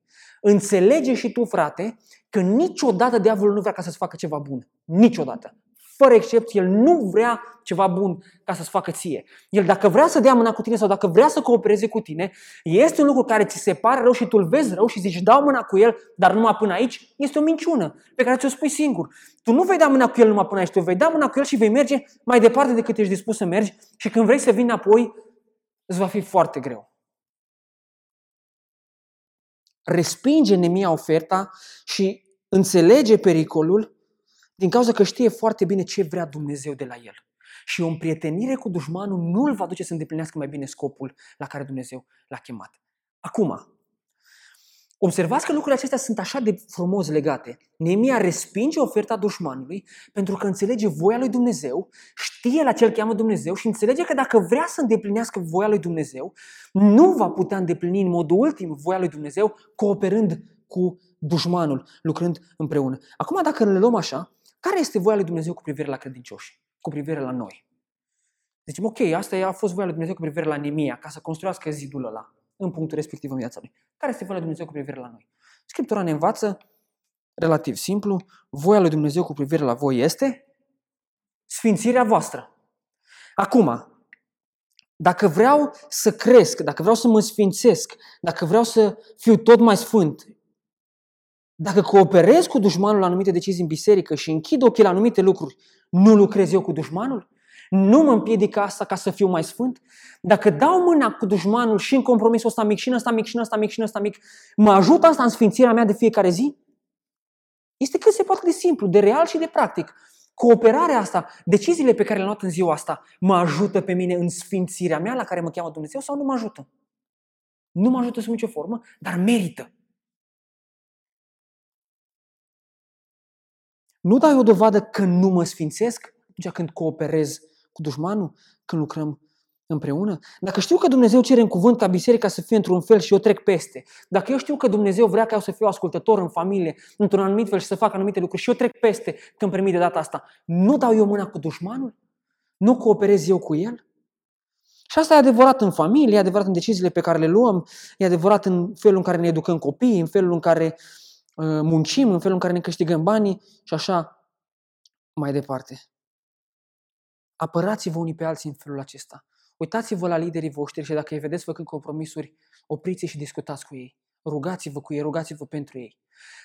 Înțelege și tu, frate, că niciodată diavolul nu vrea ca să-ți facă ceva bun. Niciodată. Fără excepție, el nu vrea ceva bun ca să-ți facă ție. El dacă vrea să dea mâna cu tine sau dacă vrea să coopereze cu tine, este un lucru care ți se pare rău și tu îl vezi rău și zici dau mâna cu el, dar numai până aici, este o minciună pe care ți-o spui singur. Tu nu vei da mâna cu el numai până aici, tu vei da mâna cu el și vei merge mai departe decât ești dispus să mergi și când vrei să vii înapoi, îți va fi foarte greu respinge Nemia oferta și înțelege pericolul din cauza că știe foarte bine ce vrea Dumnezeu de la el. Și o împrietenire cu dușmanul nu îl va duce să îndeplinească mai bine scopul la care Dumnezeu l-a chemat. Acum, Observați că lucrurile acestea sunt așa de frumos legate. Nemia respinge oferta dușmanului pentru că înțelege voia lui Dumnezeu, știe la ce îl cheamă Dumnezeu și înțelege că dacă vrea să îndeplinească voia lui Dumnezeu, nu va putea îndeplini în modul ultim voia lui Dumnezeu cooperând cu dușmanul, lucrând împreună. Acum, dacă le luăm așa, care este voia lui Dumnezeu cu privire la credincioși, cu privire la noi? Zicem, ok, asta a fost voia lui Dumnezeu cu privire la Nemia, ca să construiască zidul ăla în punctul respectiv în viața lui. Care este voia lui Dumnezeu cu privire la noi? Scriptura ne învață, relativ simplu, voia lui Dumnezeu cu privire la voi este sfințirea voastră. Acum, dacă vreau să cresc, dacă vreau să mă sfințesc, dacă vreau să fiu tot mai sfânt, dacă cooperez cu dușmanul la anumite decizii în biserică și închid ochii la anumite lucruri, nu lucrez eu cu dușmanul? Nu mă împiedică asta ca să fiu mai sfânt? Dacă dau mâna cu dușmanul și în compromisul ăsta mic, și în ăsta mic, și în ăsta mic, și în ăsta mic, mă ajută asta în sfințirea mea de fiecare zi? Este cât se poate de simplu, de real și de practic. Cooperarea asta, deciziile pe care le-am luat în ziua asta, mă ajută pe mine în sfințirea mea la care mă cheamă Dumnezeu sau nu mă ajută? Nu mă ajută sub nicio formă, dar merită. Nu dai o dovadă că nu mă sfințesc atunci când cooperez cu dușmanul când lucrăm împreună? Dacă știu că Dumnezeu cere în cuvânt ca biserica să fie într-un fel și eu trec peste, dacă eu știu că Dumnezeu vrea ca eu să fiu ascultător în familie, într-un anumit fel și să fac anumite lucruri și eu trec peste când permite data asta, nu dau eu mâna cu dușmanul? Nu cooperez eu cu el? Și asta e adevărat în familie, e adevărat în deciziile pe care le luăm, e adevărat în felul în care ne educăm copiii, în felul în care uh, muncim, în felul în care ne câștigăm banii și așa mai departe. Apărați-vă unii pe alții în felul acesta. Uitați-vă la liderii voștri și dacă îi vedeți făcând compromisuri, opriți și discutați cu ei. Rugați-vă cu ei, rugați-vă pentru ei.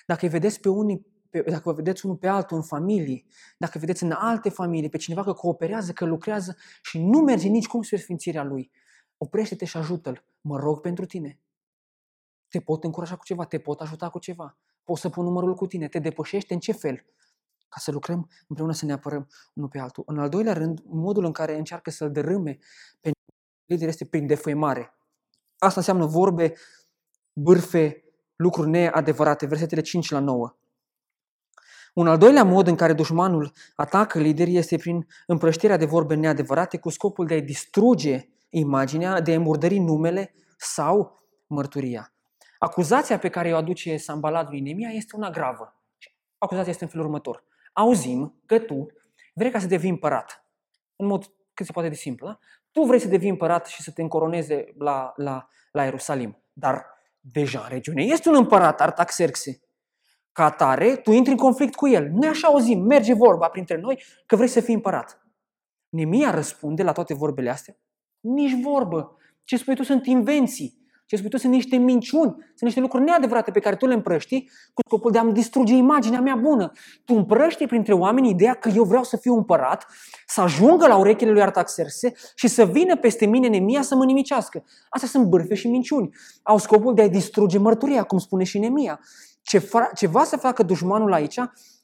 Dacă îi vedeți pe unii, pe, dacă vă vedeți unul pe altul în familie, dacă vedeți în alte familii pe cineva că cooperează, că lucrează și nu merge nici cum spre sfințirea lui, oprește-te și ajută-l. Mă rog pentru tine. Te pot încuraja cu ceva, te pot ajuta cu ceva. Pot să pun numărul cu tine, te depășește în ce fel? Ca să lucrăm împreună să ne apărăm unul pe altul. În al doilea rând, modul în care încearcă să-l dărâme pe lider este prin defăimare. Asta înseamnă vorbe, bârfe, lucruri neadevărate, versetele 5 la 9. Un al doilea mod în care dușmanul atacă liderii este prin împrăștirea de vorbe neadevărate cu scopul de a distruge imaginea, de a murdări numele sau mărturia. Acuzația pe care o aduce Sambalat lui Nemia este una gravă. Acuzația este în felul următor auzim că tu vrei ca să devii împărat. În mod cât se poate de simplu. Da? Tu vrei să devii împărat și să te încoroneze la, la, la Ierusalim. Dar deja în regiune este un împărat, Artaxerxe. Ca atare, tu intri în conflict cu el. Noi așa auzim, merge vorba printre noi că vrei să fii împărat. Nemia răspunde la toate vorbele astea. Nici vorbă. Ce spui tu sunt invenții. Ce spui tu sunt niște minciuni, sunt niște lucruri neadevărate pe care tu le împrăști cu scopul de a-mi distruge imaginea mea bună. Tu împrăști printre oameni ideea că eu vreau să fiu împărat, să ajungă la urechile lui Artaxerse și să vină peste mine Nemia să mă nimicească. Astea sunt bârfe și minciuni. Au scopul de a distruge mărturia, cum spune și Nemia. Ce fa- ceva să facă dușmanul aici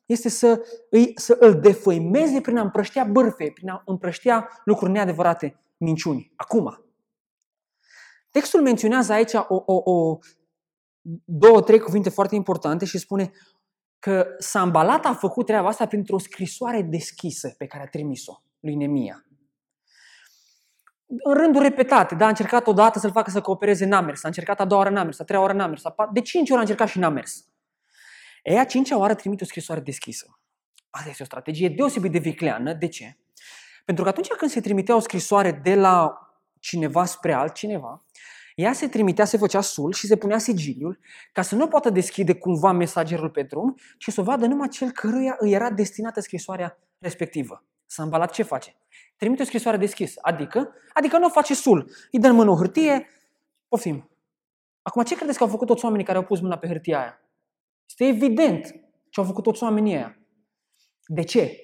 este să, îi, să îl defăimeze prin a împrăștea bârfe, prin a împrăștea lucruri neadevărate, minciuni. Acum, textul menționează aici o, o, o, două, trei cuvinte foarte importante și spune că Sambalat a făcut treaba asta printr-o scrisoare deschisă pe care a trimis-o lui Nemia. În rânduri repetate, da, a încercat odată să-l facă să coopereze, n-a mers, a încercat a doua oară, n-a mers, a treia oară, n-a mers, de cinci ori a încercat și n-a mers. Ei, a cincea oară trimite o scrisoare deschisă. Asta este o strategie deosebit de vicleană. De ce? Pentru că atunci când se trimitea o scrisoare de la cineva spre altcineva, ea se trimitea, se făcea sul și se punea sigiliul ca să nu poată deschide cumva mesagerul pe drum, ci să o vadă numai cel căruia îi era destinată scrisoarea respectivă. S-a îmbalat ce face? Trimite o scrisoare deschisă. Adică? Adică nu o face sul. Îi dă în mână o hârtie, poftim. Acum, ce credeți că au făcut toți oamenii care au pus mâna pe hârtia aia? Este evident ce au făcut toți oamenii ăia. De ce?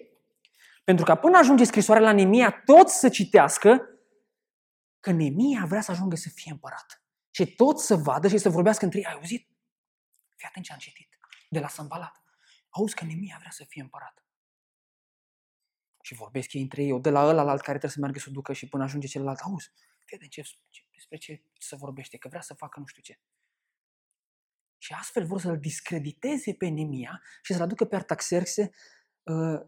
Pentru că până ajunge scrisoarea la Nemia, toți să citească că Nemia vrea să ajungă să fie împărat. Și toți să vadă și să vorbească între ei. Ai auzit? Fii atent ce am citit de la Sambalat. Auzi că Nemia vrea să fie împărat. Și vorbesc ei între ei, eu de la ăla la alt care trebuie să meargă să o ducă și până ajunge celălalt. Auzi, fii atent ce, despre ce să vorbește, că vrea să facă nu știu ce. Și astfel vor să-l discrediteze pe Nemia și să-l aducă pe Artaxerxe uh,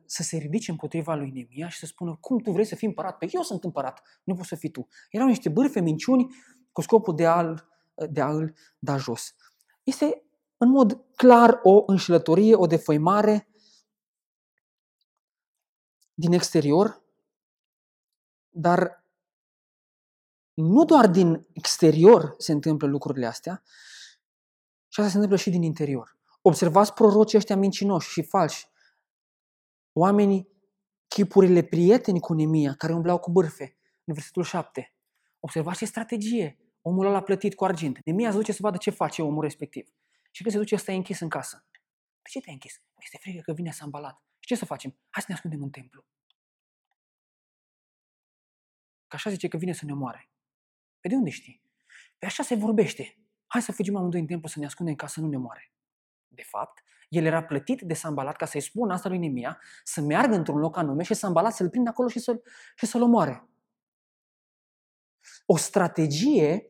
să se ridice împotriva lui Nemia și să spună cum tu vrei să fii împărat? Pe eu sunt împărat, nu poți să fii tu. Erau niște bârfe, minciuni cu scopul de a-l, de a-l da jos. Este în mod clar o înșelătorie, o defăimare din exterior, dar nu doar din exterior se întâmplă lucrurile astea, și asta se întâmplă și din interior. Observați prorocii ăștia mincinoși și falși. Oamenii, chipurile prieteni cu Nemia, care umblau cu bârfe, în versetul 7. Observați ce strategie. Omul ăla a plătit cu argint. Nemia se duce să vadă ce face omul respectiv. Și când se duce, ăsta e închis în casă. De ce te-ai închis? Este frică că vine să ambalat. Și ce să facem? Hai să ne ascundem în templu. Că așa zice că vine să ne omoare. Pe de unde știi? Pe așa se vorbește hai să fugim amândoi în templu să ne ascundem ca să nu ne moare. De fapt, el era plătit de Sambalat ca să-i spună asta lui Nemia, să meargă într-un loc anume și Sambalat să-l prindă acolo și să-l, și să-l omoare. O strategie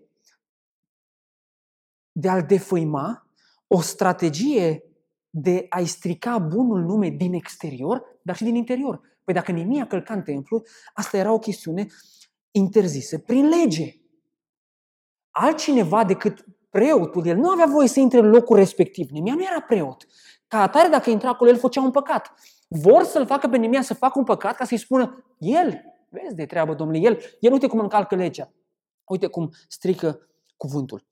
de a-l defăima, o strategie de a-i strica bunul nume din exterior, dar și din interior. Păi dacă Nemia călca în templu, asta era o chestiune interzisă prin lege. Altcineva decât preotul, el nu avea voie să intre în locul respectiv. Nemia nu era preot. Ca atare, dacă intra acolo, el făcea un păcat. Vor să-l facă pe Nemia să facă un păcat ca să-i spună, el, vezi de treabă, domnule, el, el uite cum încalcă legea. Uite cum strică cuvântul.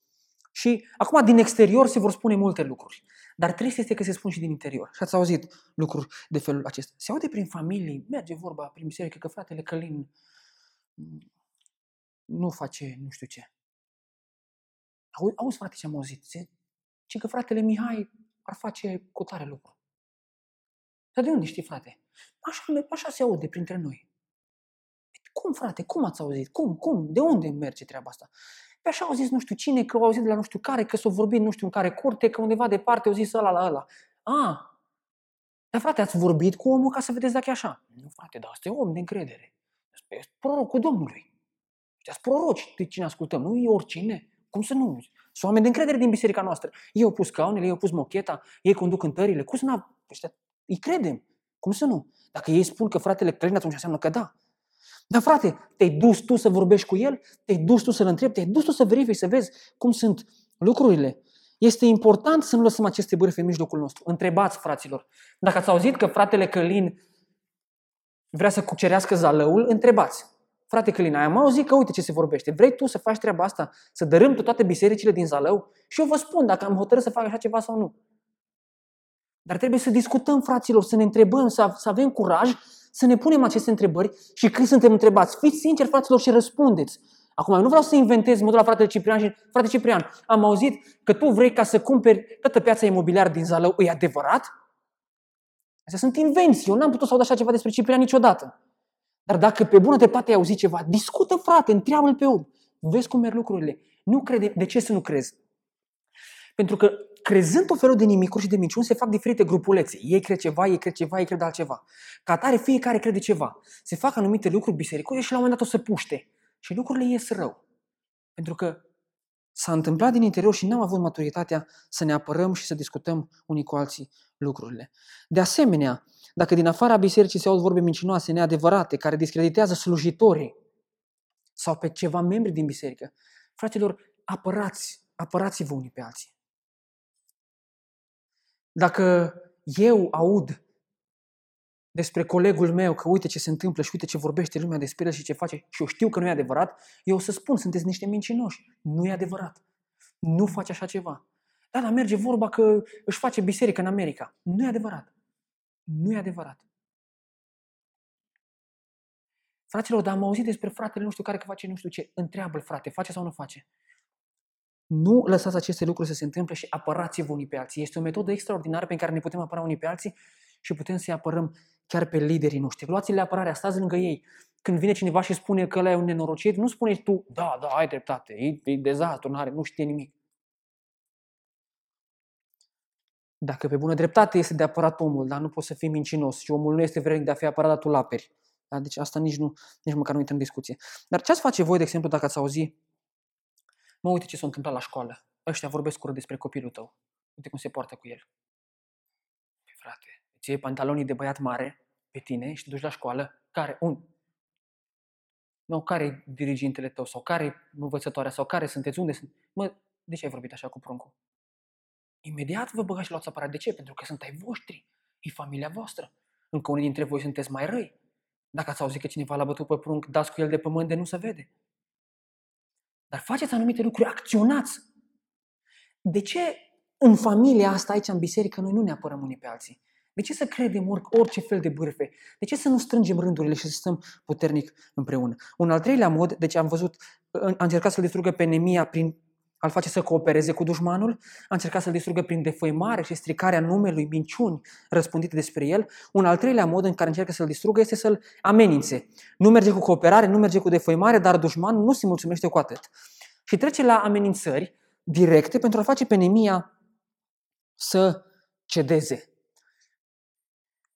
Și acum, din exterior se vor spune multe lucruri. Dar trebuie este că se spun și din interior. Și ați auzit lucruri de felul acesta. Se aude prin familie, merge vorba prin biserică că fratele Călin nu face nu știu ce. Auzi, auzi frate, ce am auzit? Ce că fratele Mihai ar face cu tare lucru. Dar de unde știi, frate? Așa, așa se aude printre noi. Cum, frate? Cum ați auzit? Cum? Cum? De unde merge treaba asta? Pe așa au zis nu știu cine, că au auzit de la nu știu care, că s-au vorbit nu știu în care curte, că undeva departe au zis ăla la ăla. A, dar frate, ați vorbit cu omul ca să vedeți dacă e așa? Nu, frate, dar asta e om de încredere. E prorocul Domnului. Ăștia proroci de cine ascultăm, nu e oricine. Cum să nu? Sunt oameni de încredere din biserica noastră. Ei au pus scaunele, ei au pus mocheta, ei conduc cântările. Cum să nu? Ăștia, îi credem. Cum să nu? Dacă ei spun că fratele Călin, atunci înseamnă că da. Dar frate, te-ai dus tu să vorbești cu el? Te-ai dus tu să-l întrebi? Te-ai dus tu să verifici, să vezi cum sunt lucrurile? Este important să nu lăsăm aceste bârfe în mijlocul nostru. Întrebați, fraților. Dacă ați auzit că fratele Călin vrea să cucerească zalăul, întrebați. Frate Călina, am auzit că uite ce se vorbește. Vrei tu să faci treaba asta? Să dărâm tu toate bisericile din Zalău? Și eu vă spun dacă am hotărât să fac așa ceva sau nu. Dar trebuie să discutăm, fraților, să ne întrebăm, să, să avem curaj, să ne punem aceste întrebări și când suntem întrebați, fiți sinceri, fraților, și răspundeți. Acum, eu nu vreau să inventez modul la fratele Ciprian și frate Ciprian, am auzit că tu vrei ca să cumperi toată piața imobiliară din Zalău. E adevărat? Astea sunt invenții. Eu n-am putut să aud așa ceva despre Ciprian niciodată. Dar dacă pe bună dreptate ai auzit ceva, discută, frate, întreabă-l pe om. Vezi cum merg lucrurile. Nu crede. De ce să nu crezi? Pentru că crezând tot felul de nimicuri și de minciuni, se fac diferite grupulețe. Ei cred ceva, ei cred ceva, ei cred altceva. Ca atare, fiecare crede ceva. Se fac anumite lucruri bisericoase și la un moment dat o să puște. Și lucrurile ies rău. Pentru că s-a întâmplat din interior și n-am avut maturitatea să ne apărăm și să discutăm unii cu alții lucrurile. De asemenea, dacă din afara bisericii se aud vorbe mincinoase, neadevărate, care discreditează slujitorii sau pe ceva membri din biserică, fraților, apărați, apărați-vă unii pe alții. Dacă eu aud despre colegul meu că uite ce se întâmplă și uite ce vorbește lumea despre el și ce face și eu știu că nu e adevărat, eu o să spun, sunteți niște mincinoși. Nu e adevărat. Nu face așa ceva. Da, dar merge vorba că își face biserică în America. Nu e adevărat. Nu e adevărat. Fraților, dar am auzit despre fratele nu știu care că face nu știu ce. Întreabă-l, frate, face sau nu face? Nu lăsați aceste lucruri să se întâmple și apărați-vă unii pe alții. Este o metodă extraordinară pe care ne putem apăra unii pe alții și putem să-i apărăm chiar pe liderii noștri. Luați-le apărarea, stați lângă ei. Când vine cineva și spune că ăla e un nenorocit, nu spuneți tu, da, da, ai dreptate, e, e dezastru, nu are, nu știe nimic. Dacă pe bună dreptate este de apărat omul, dar nu poți să fii mincinos și omul nu este vrednic de a fi apărat, dar tu laperi. Da? Deci asta nici, nu, nici măcar nu intră în discuție. Dar ce ați face voi, de exemplu, dacă ați auzi, mă uite ce s-a întâmplat la școală, ăștia vorbesc urât despre copilul tău, uite cum se poartă cu el. Păi frate, îți iei pantalonii de băiat mare pe tine și te duci la școală, care, un, nu, care e dirigintele tău sau care e învățătoarea sau care sunteți, unde sunt? Mă, de ce ai vorbit așa cu pruncul? Imediat vă băgați și luați aparat. De ce? Pentru că sunt ai voștri. E familia voastră. Încă unii dintre voi sunteți mai răi. Dacă ați auzit că cineva l-a bătut pe prunc, dați cu el de pământ de nu se vede. Dar faceți anumite lucruri, acționați. De ce în familia asta aici, în biserică, noi nu ne apărăm unii pe alții? De ce să credem orice fel de bârfe? De ce să nu strângem rândurile și să stăm puternic împreună? Un al treilea mod, deci am văzut, a încercat să-l distrugă pe Nemia prin al face să coopereze cu dușmanul, a încercat să-l distrugă prin defăimare și stricarea numelui, minciuni răspândite despre el. Un al treilea mod în care încearcă să-l distrugă este să-l amenințe. Nu merge cu cooperare, nu merge cu defăimare, dar dușmanul nu se mulțumește cu atât. Și trece la amenințări directe pentru a face pe Nemia să cedeze.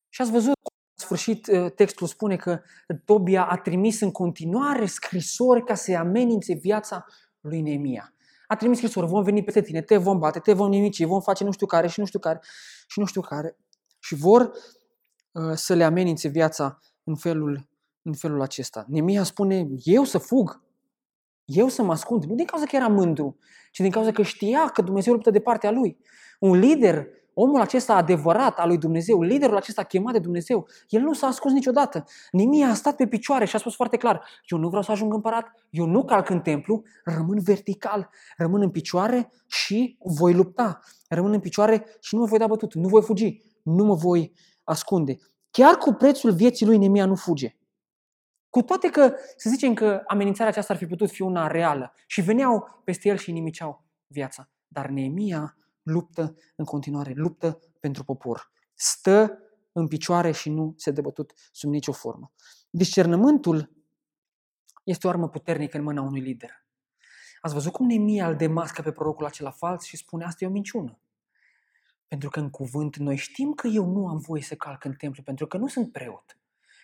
Și ați văzut, în sfârșit, uh, textul spune că Tobia a trimis în continuare scrisori ca să-i amenințe viața lui Nemia a trimis scrisori, vom veni peste tine, te vom bate, te vom nimici, vom face nu știu care și nu știu care și nu știu care. Și vor uh, să le amenințe viața în felul, în felul acesta. Nemia spune, eu să fug, eu să mă ascund, nu din cauza că era mândru, ci din cauza că știa că Dumnezeu luptă de partea lui. Un lider omul acesta adevărat al lui Dumnezeu, liderul acesta chemat de Dumnezeu, el nu s-a ascuns niciodată. Nimia a stat pe picioare și a spus foarte clar, eu nu vreau să ajung împărat, eu nu calc în templu, rămân vertical, rămân în picioare și voi lupta. Rămân în picioare și nu mă voi da bătut, nu voi fugi, nu mă voi ascunde. Chiar cu prețul vieții lui Nemia nu fuge. Cu toate că, să zicem că amenințarea aceasta ar fi putut fi una reală și veneau peste el și nimiceau viața. Dar Neemia luptă în continuare, luptă pentru popor. Stă în picioare și nu se debătut sub nicio formă. Discernământul este o armă puternică în mâna unui lider. Ați văzut cum Nemia îl demască pe prorocul acela fals și spune asta e o minciună. Pentru că în cuvânt noi știm că eu nu am voie să calc în templu, pentru că nu sunt preot.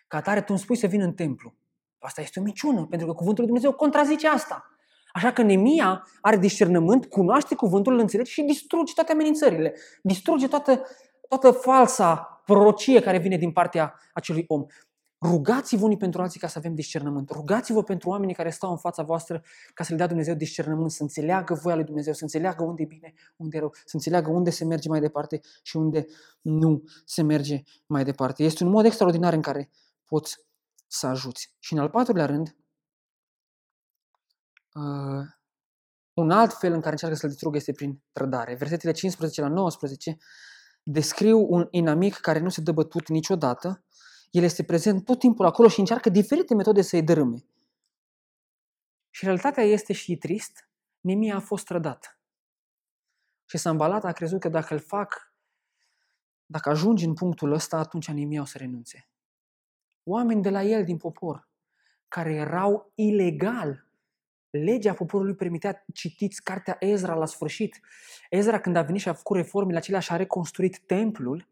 Ca atare tu îmi spui să vin în templu. Asta este o minciună, pentru că cuvântul lui Dumnezeu contrazice asta. Așa că Nemia are discernământ, cunoaște cuvântul, îl înțelege și distruge toate amenințările. Distruge toată, toată falsa prorocie care vine din partea acelui om. Rugați-vă unii pentru alții ca să avem discernământ. Rugați-vă pentru oamenii care stau în fața voastră ca să le dea Dumnezeu discernământ, să înțeleagă voia lui Dumnezeu, să înțeleagă unde e bine, unde e rău, să înțeleagă unde se merge mai departe și unde nu se merge mai departe. Este un mod extraordinar în care poți să ajuți. Și în al patrulea rând, Uh, un alt fel în care încearcă să-l distrugă este prin trădare. Versetele 15 la 19 descriu un inamic care nu se dă bătut niciodată. El este prezent tot timpul acolo și încearcă diferite metode să-i dărâme. Și realitatea este și trist, Nemia a fost trădat. Și Sambalat a crezut că dacă îl fac, dacă ajungi în punctul ăsta, atunci Nemia o să renunțe. Oameni de la el, din popor, care erau ilegal. Legea poporului permitea, citiți cartea Ezra la sfârșit. Ezra când a venit și a făcut reformele acelea și a reconstruit templul,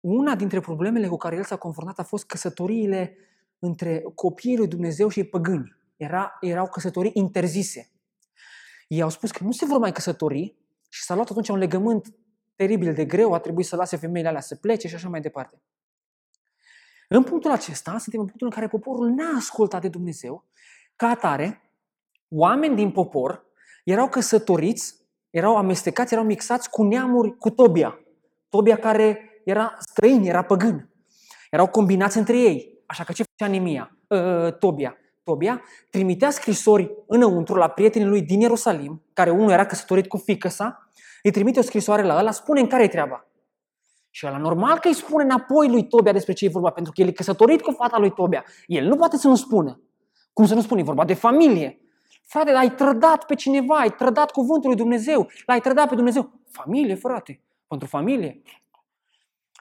una dintre problemele cu care el s-a confruntat a fost căsătoriile între copiii lui Dumnezeu și păgâni. Era, erau căsătorii interzise. Ei au spus că nu se vor mai căsători și s-a luat atunci un legământ teribil de greu, a trebuit să lase femeile alea să plece și așa mai departe. În punctul acesta, suntem în punctul în care poporul n-a ascultat de Dumnezeu. Ca atare, oameni din popor erau căsătoriți, erau amestecați, erau mixați cu neamuri, cu Tobia. Tobia care era străin, era păgân. Erau combinați între ei. Așa că ce făcea Nemia? Uh, Tobia. Tobia trimitea scrisori înăuntru la prietenii lui din Ierusalim, care unul era căsătorit cu fică sa, îi trimite o scrisoare la ăla, spune în care e treaba. Și ăla normal că îi spune înapoi lui Tobia despre ce e vorba, pentru că el e căsătorit cu fata lui Tobia. El nu poate să nu spună. Cum să nu spune? E vorba de familie. Frate, ai trădat pe cineva, ai trădat cuvântul lui Dumnezeu, l-ai trădat pe Dumnezeu. Familie, frate, pentru familie.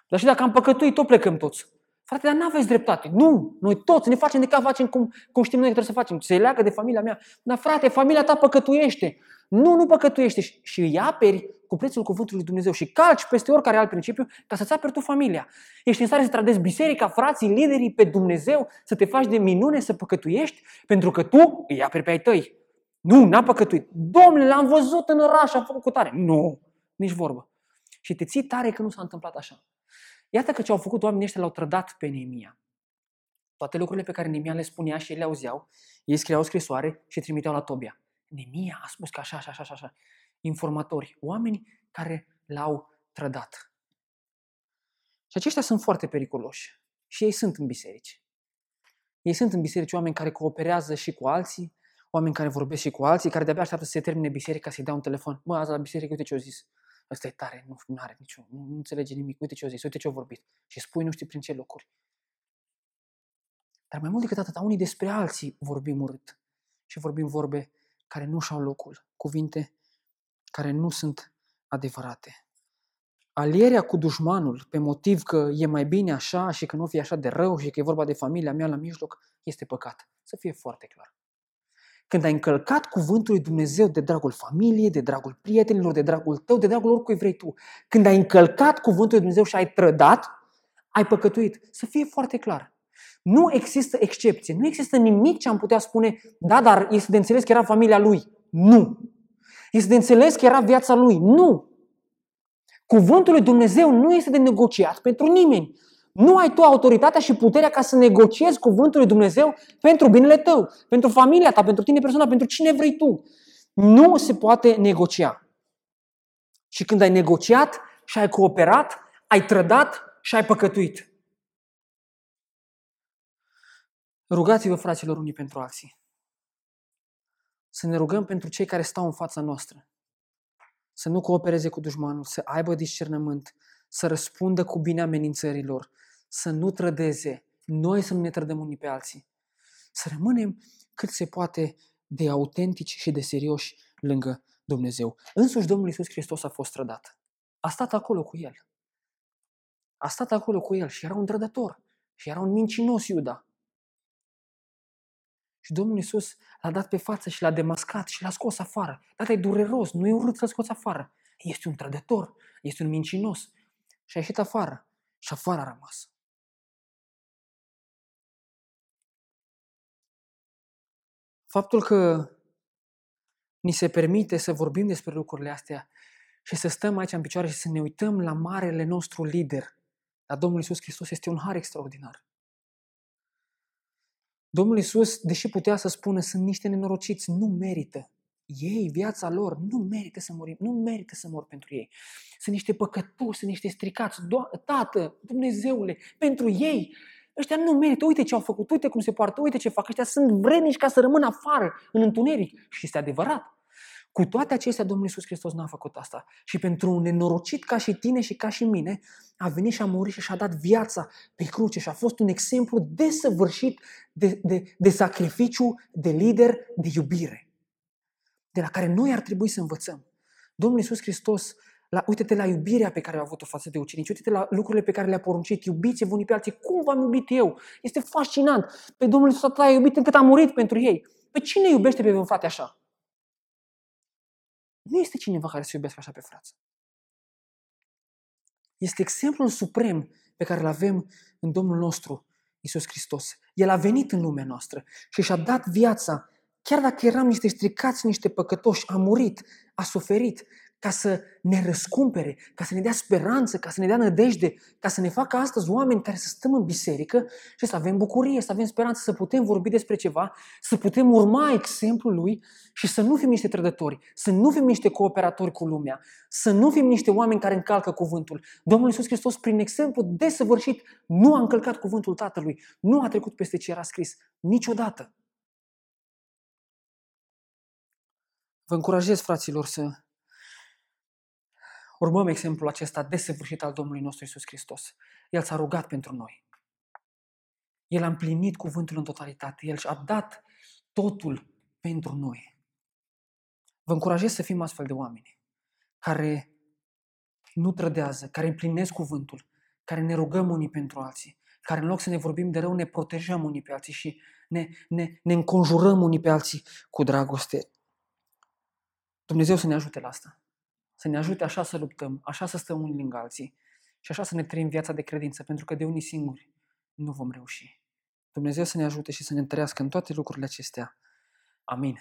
Dar și dacă am păcătuit, tot plecăm toți. Frate, dar n-aveți dreptate. Nu, noi toți ne facem de cap, facem cum, cum știm noi că trebuie să facem. Se leagă de familia mea. Dar frate, familia ta păcătuiește. Nu, nu păcătuiește. Și, și îi aperi cu prețul cuvântului lui Dumnezeu și calci peste oricare alt principiu ca să-ți aperi tu familia. Ești în stare să tradezi biserica, frații, liderii pe Dumnezeu, să te faci de minune, să păcătuiești, pentru că tu îi aperi pe ai tăi. Nu, n-a păcătuit. Domnule, l-am văzut în oraș, a făcut cu tare. Nu, nici vorbă. Și te ții tare că nu s-a întâmplat așa. Iată că ce au făcut oamenii ăștia l-au trădat pe Neemia. Toate lucrurile pe care Neemia le spunea și ei le auzeau, ei scriau o scrisoare și trimiteau la Tobia. Neemia a spus că așa, așa, așa, așa. Informatori, oameni care l-au trădat. Și aceștia sunt foarte periculoși. Și ei sunt în biserici. Ei sunt în biserici oameni care cooperează și cu alții, oameni care vorbesc și cu alții, care de-abia așteaptă să se termine biserica, să-i dea un telefon. Mă, azi la biserică, uite ce au zis. Ăsta e tare, nu, nu are nicio, nu, nu înțelege nimic. Uite ce au zis, uite ce au vorbit. Și spui nu știi prin ce locuri. Dar mai mult decât atât, unii despre alții vorbim urât. Și vorbim vorbe care nu și-au locul. Cuvinte care nu sunt adevărate. Alierea cu dușmanul pe motiv că e mai bine așa și că nu fie așa de rău și că e vorba de familia mea la mijloc, este păcat. Să fie foarte clar. Când ai încălcat cuvântul lui Dumnezeu de dragul familiei, de dragul prietenilor, de dragul tău, de dragul oricui vrei tu, când ai încălcat cuvântul lui Dumnezeu și ai trădat, ai păcătuit. Să fie foarte clar. Nu există excepție. Nu există nimic ce am putea spune, da, dar este de înțeles că era familia lui. Nu. Este de înțeles că era viața lui. Nu. Cuvântul lui Dumnezeu nu este de negociat pentru nimeni. Nu ai tu autoritatea și puterea ca să negociezi cuvântul lui Dumnezeu pentru binele tău, pentru familia ta, pentru tine persoana, pentru cine vrei tu. Nu se poate negocia. Și când ai negociat și ai cooperat, ai trădat și ai păcătuit. Rugați-vă, fraților, unii pentru alții. Să ne rugăm pentru cei care stau în fața noastră. Să nu coopereze cu dușmanul, să aibă discernământ, să răspundă cu bine amenințărilor, să nu trădeze, noi să nu ne trădăm unii pe alții. Să rămânem cât se poate de autentici și de serioși lângă Dumnezeu. Însuși Domnul Iisus Hristos a fost trădat. A stat acolo cu El. A stat acolo cu El și era un trădător. Și era un mincinos Iuda. Și Domnul Iisus l-a dat pe față și l-a demascat și l-a scos afară. Dar e dureros, nu e urât să scoți afară. Este un trădător, este un mincinos. Și a ieșit afară. Și afară a rămas. Faptul că ni se permite să vorbim despre lucrurile astea și să stăm aici în picioare și să ne uităm la marele nostru lider, la Domnul Isus Hristos, este un har extraordinar. Domnul Isus, deși putea să spună, sunt niște nenorociți, nu merită. Ei, viața lor, nu merită să morim, nu merită să mor pentru ei. Sunt niște păcătoși, sunt niște stricați. Do- Tată, Dumnezeule, pentru ei Ăștia nu merită, uite ce au făcut, uite cum se poartă, uite ce fac. Ăștia sunt vrednici ca să rămână afară, în întuneric. Și este adevărat. Cu toate acestea, Domnul Iisus Hristos n-a făcut asta. Și pentru un nenorocit ca și tine și ca și mine, a venit și a murit și și-a dat viața pe cruce și a fost un exemplu desăvârșit de, de, de sacrificiu, de lider, de iubire, de la care noi ar trebui să învățăm. Domnul Iisus Hristos la, uite-te la iubirea pe care a avut-o față de ucenici, uite-te la lucrurile pe care le-a poruncit, iubiți-vă unii pe alții, cum v-am iubit eu? Este fascinant. Pe Domnul Iisus atât a iubit încât a murit pentru ei. Pe cine iubește pe un frate așa? Nu este cineva care să iubească așa pe frață. Este exemplul suprem pe care îl avem în Domnul nostru, Isus Hristos. El a venit în lumea noastră și și-a dat viața, chiar dacă eram niște stricați, niște păcătoși, a murit, a suferit, ca să ne răscumpere, ca să ne dea speranță, ca să ne dea nădejde, ca să ne facă astăzi oameni care să stăm în biserică și să avem bucurie, să avem speranță, să putem vorbi despre ceva, să putem urma exemplul lui și să nu fim niște trădători, să nu fim niște cooperatori cu lumea, să nu fim niște oameni care încalcă cuvântul. Domnul Iisus Hristos, prin exemplu desăvârșit, nu a încălcat cuvântul Tatălui, nu a trecut peste ce era scris niciodată. Vă încurajez, fraților, să urmăm exemplul acesta desăvârșit al Domnului nostru Isus Hristos. El s-a rugat pentru noi. El a împlinit cuvântul în totalitate. El și-a dat totul pentru noi. Vă încurajez să fim astfel de oameni care nu trădează, care împlinesc cuvântul, care ne rugăm unii pentru alții, care în loc să ne vorbim de rău, ne protejăm unii pe alții și ne, ne, ne înconjurăm unii pe alții cu dragoste. Dumnezeu să ne ajute la asta să ne ajute așa să luptăm, așa să stăm unii lângă alții și așa să ne trăim viața de credință, pentru că de unii singuri nu vom reuși. Dumnezeu să ne ajute și să ne întărească în toate lucrurile acestea. Amin.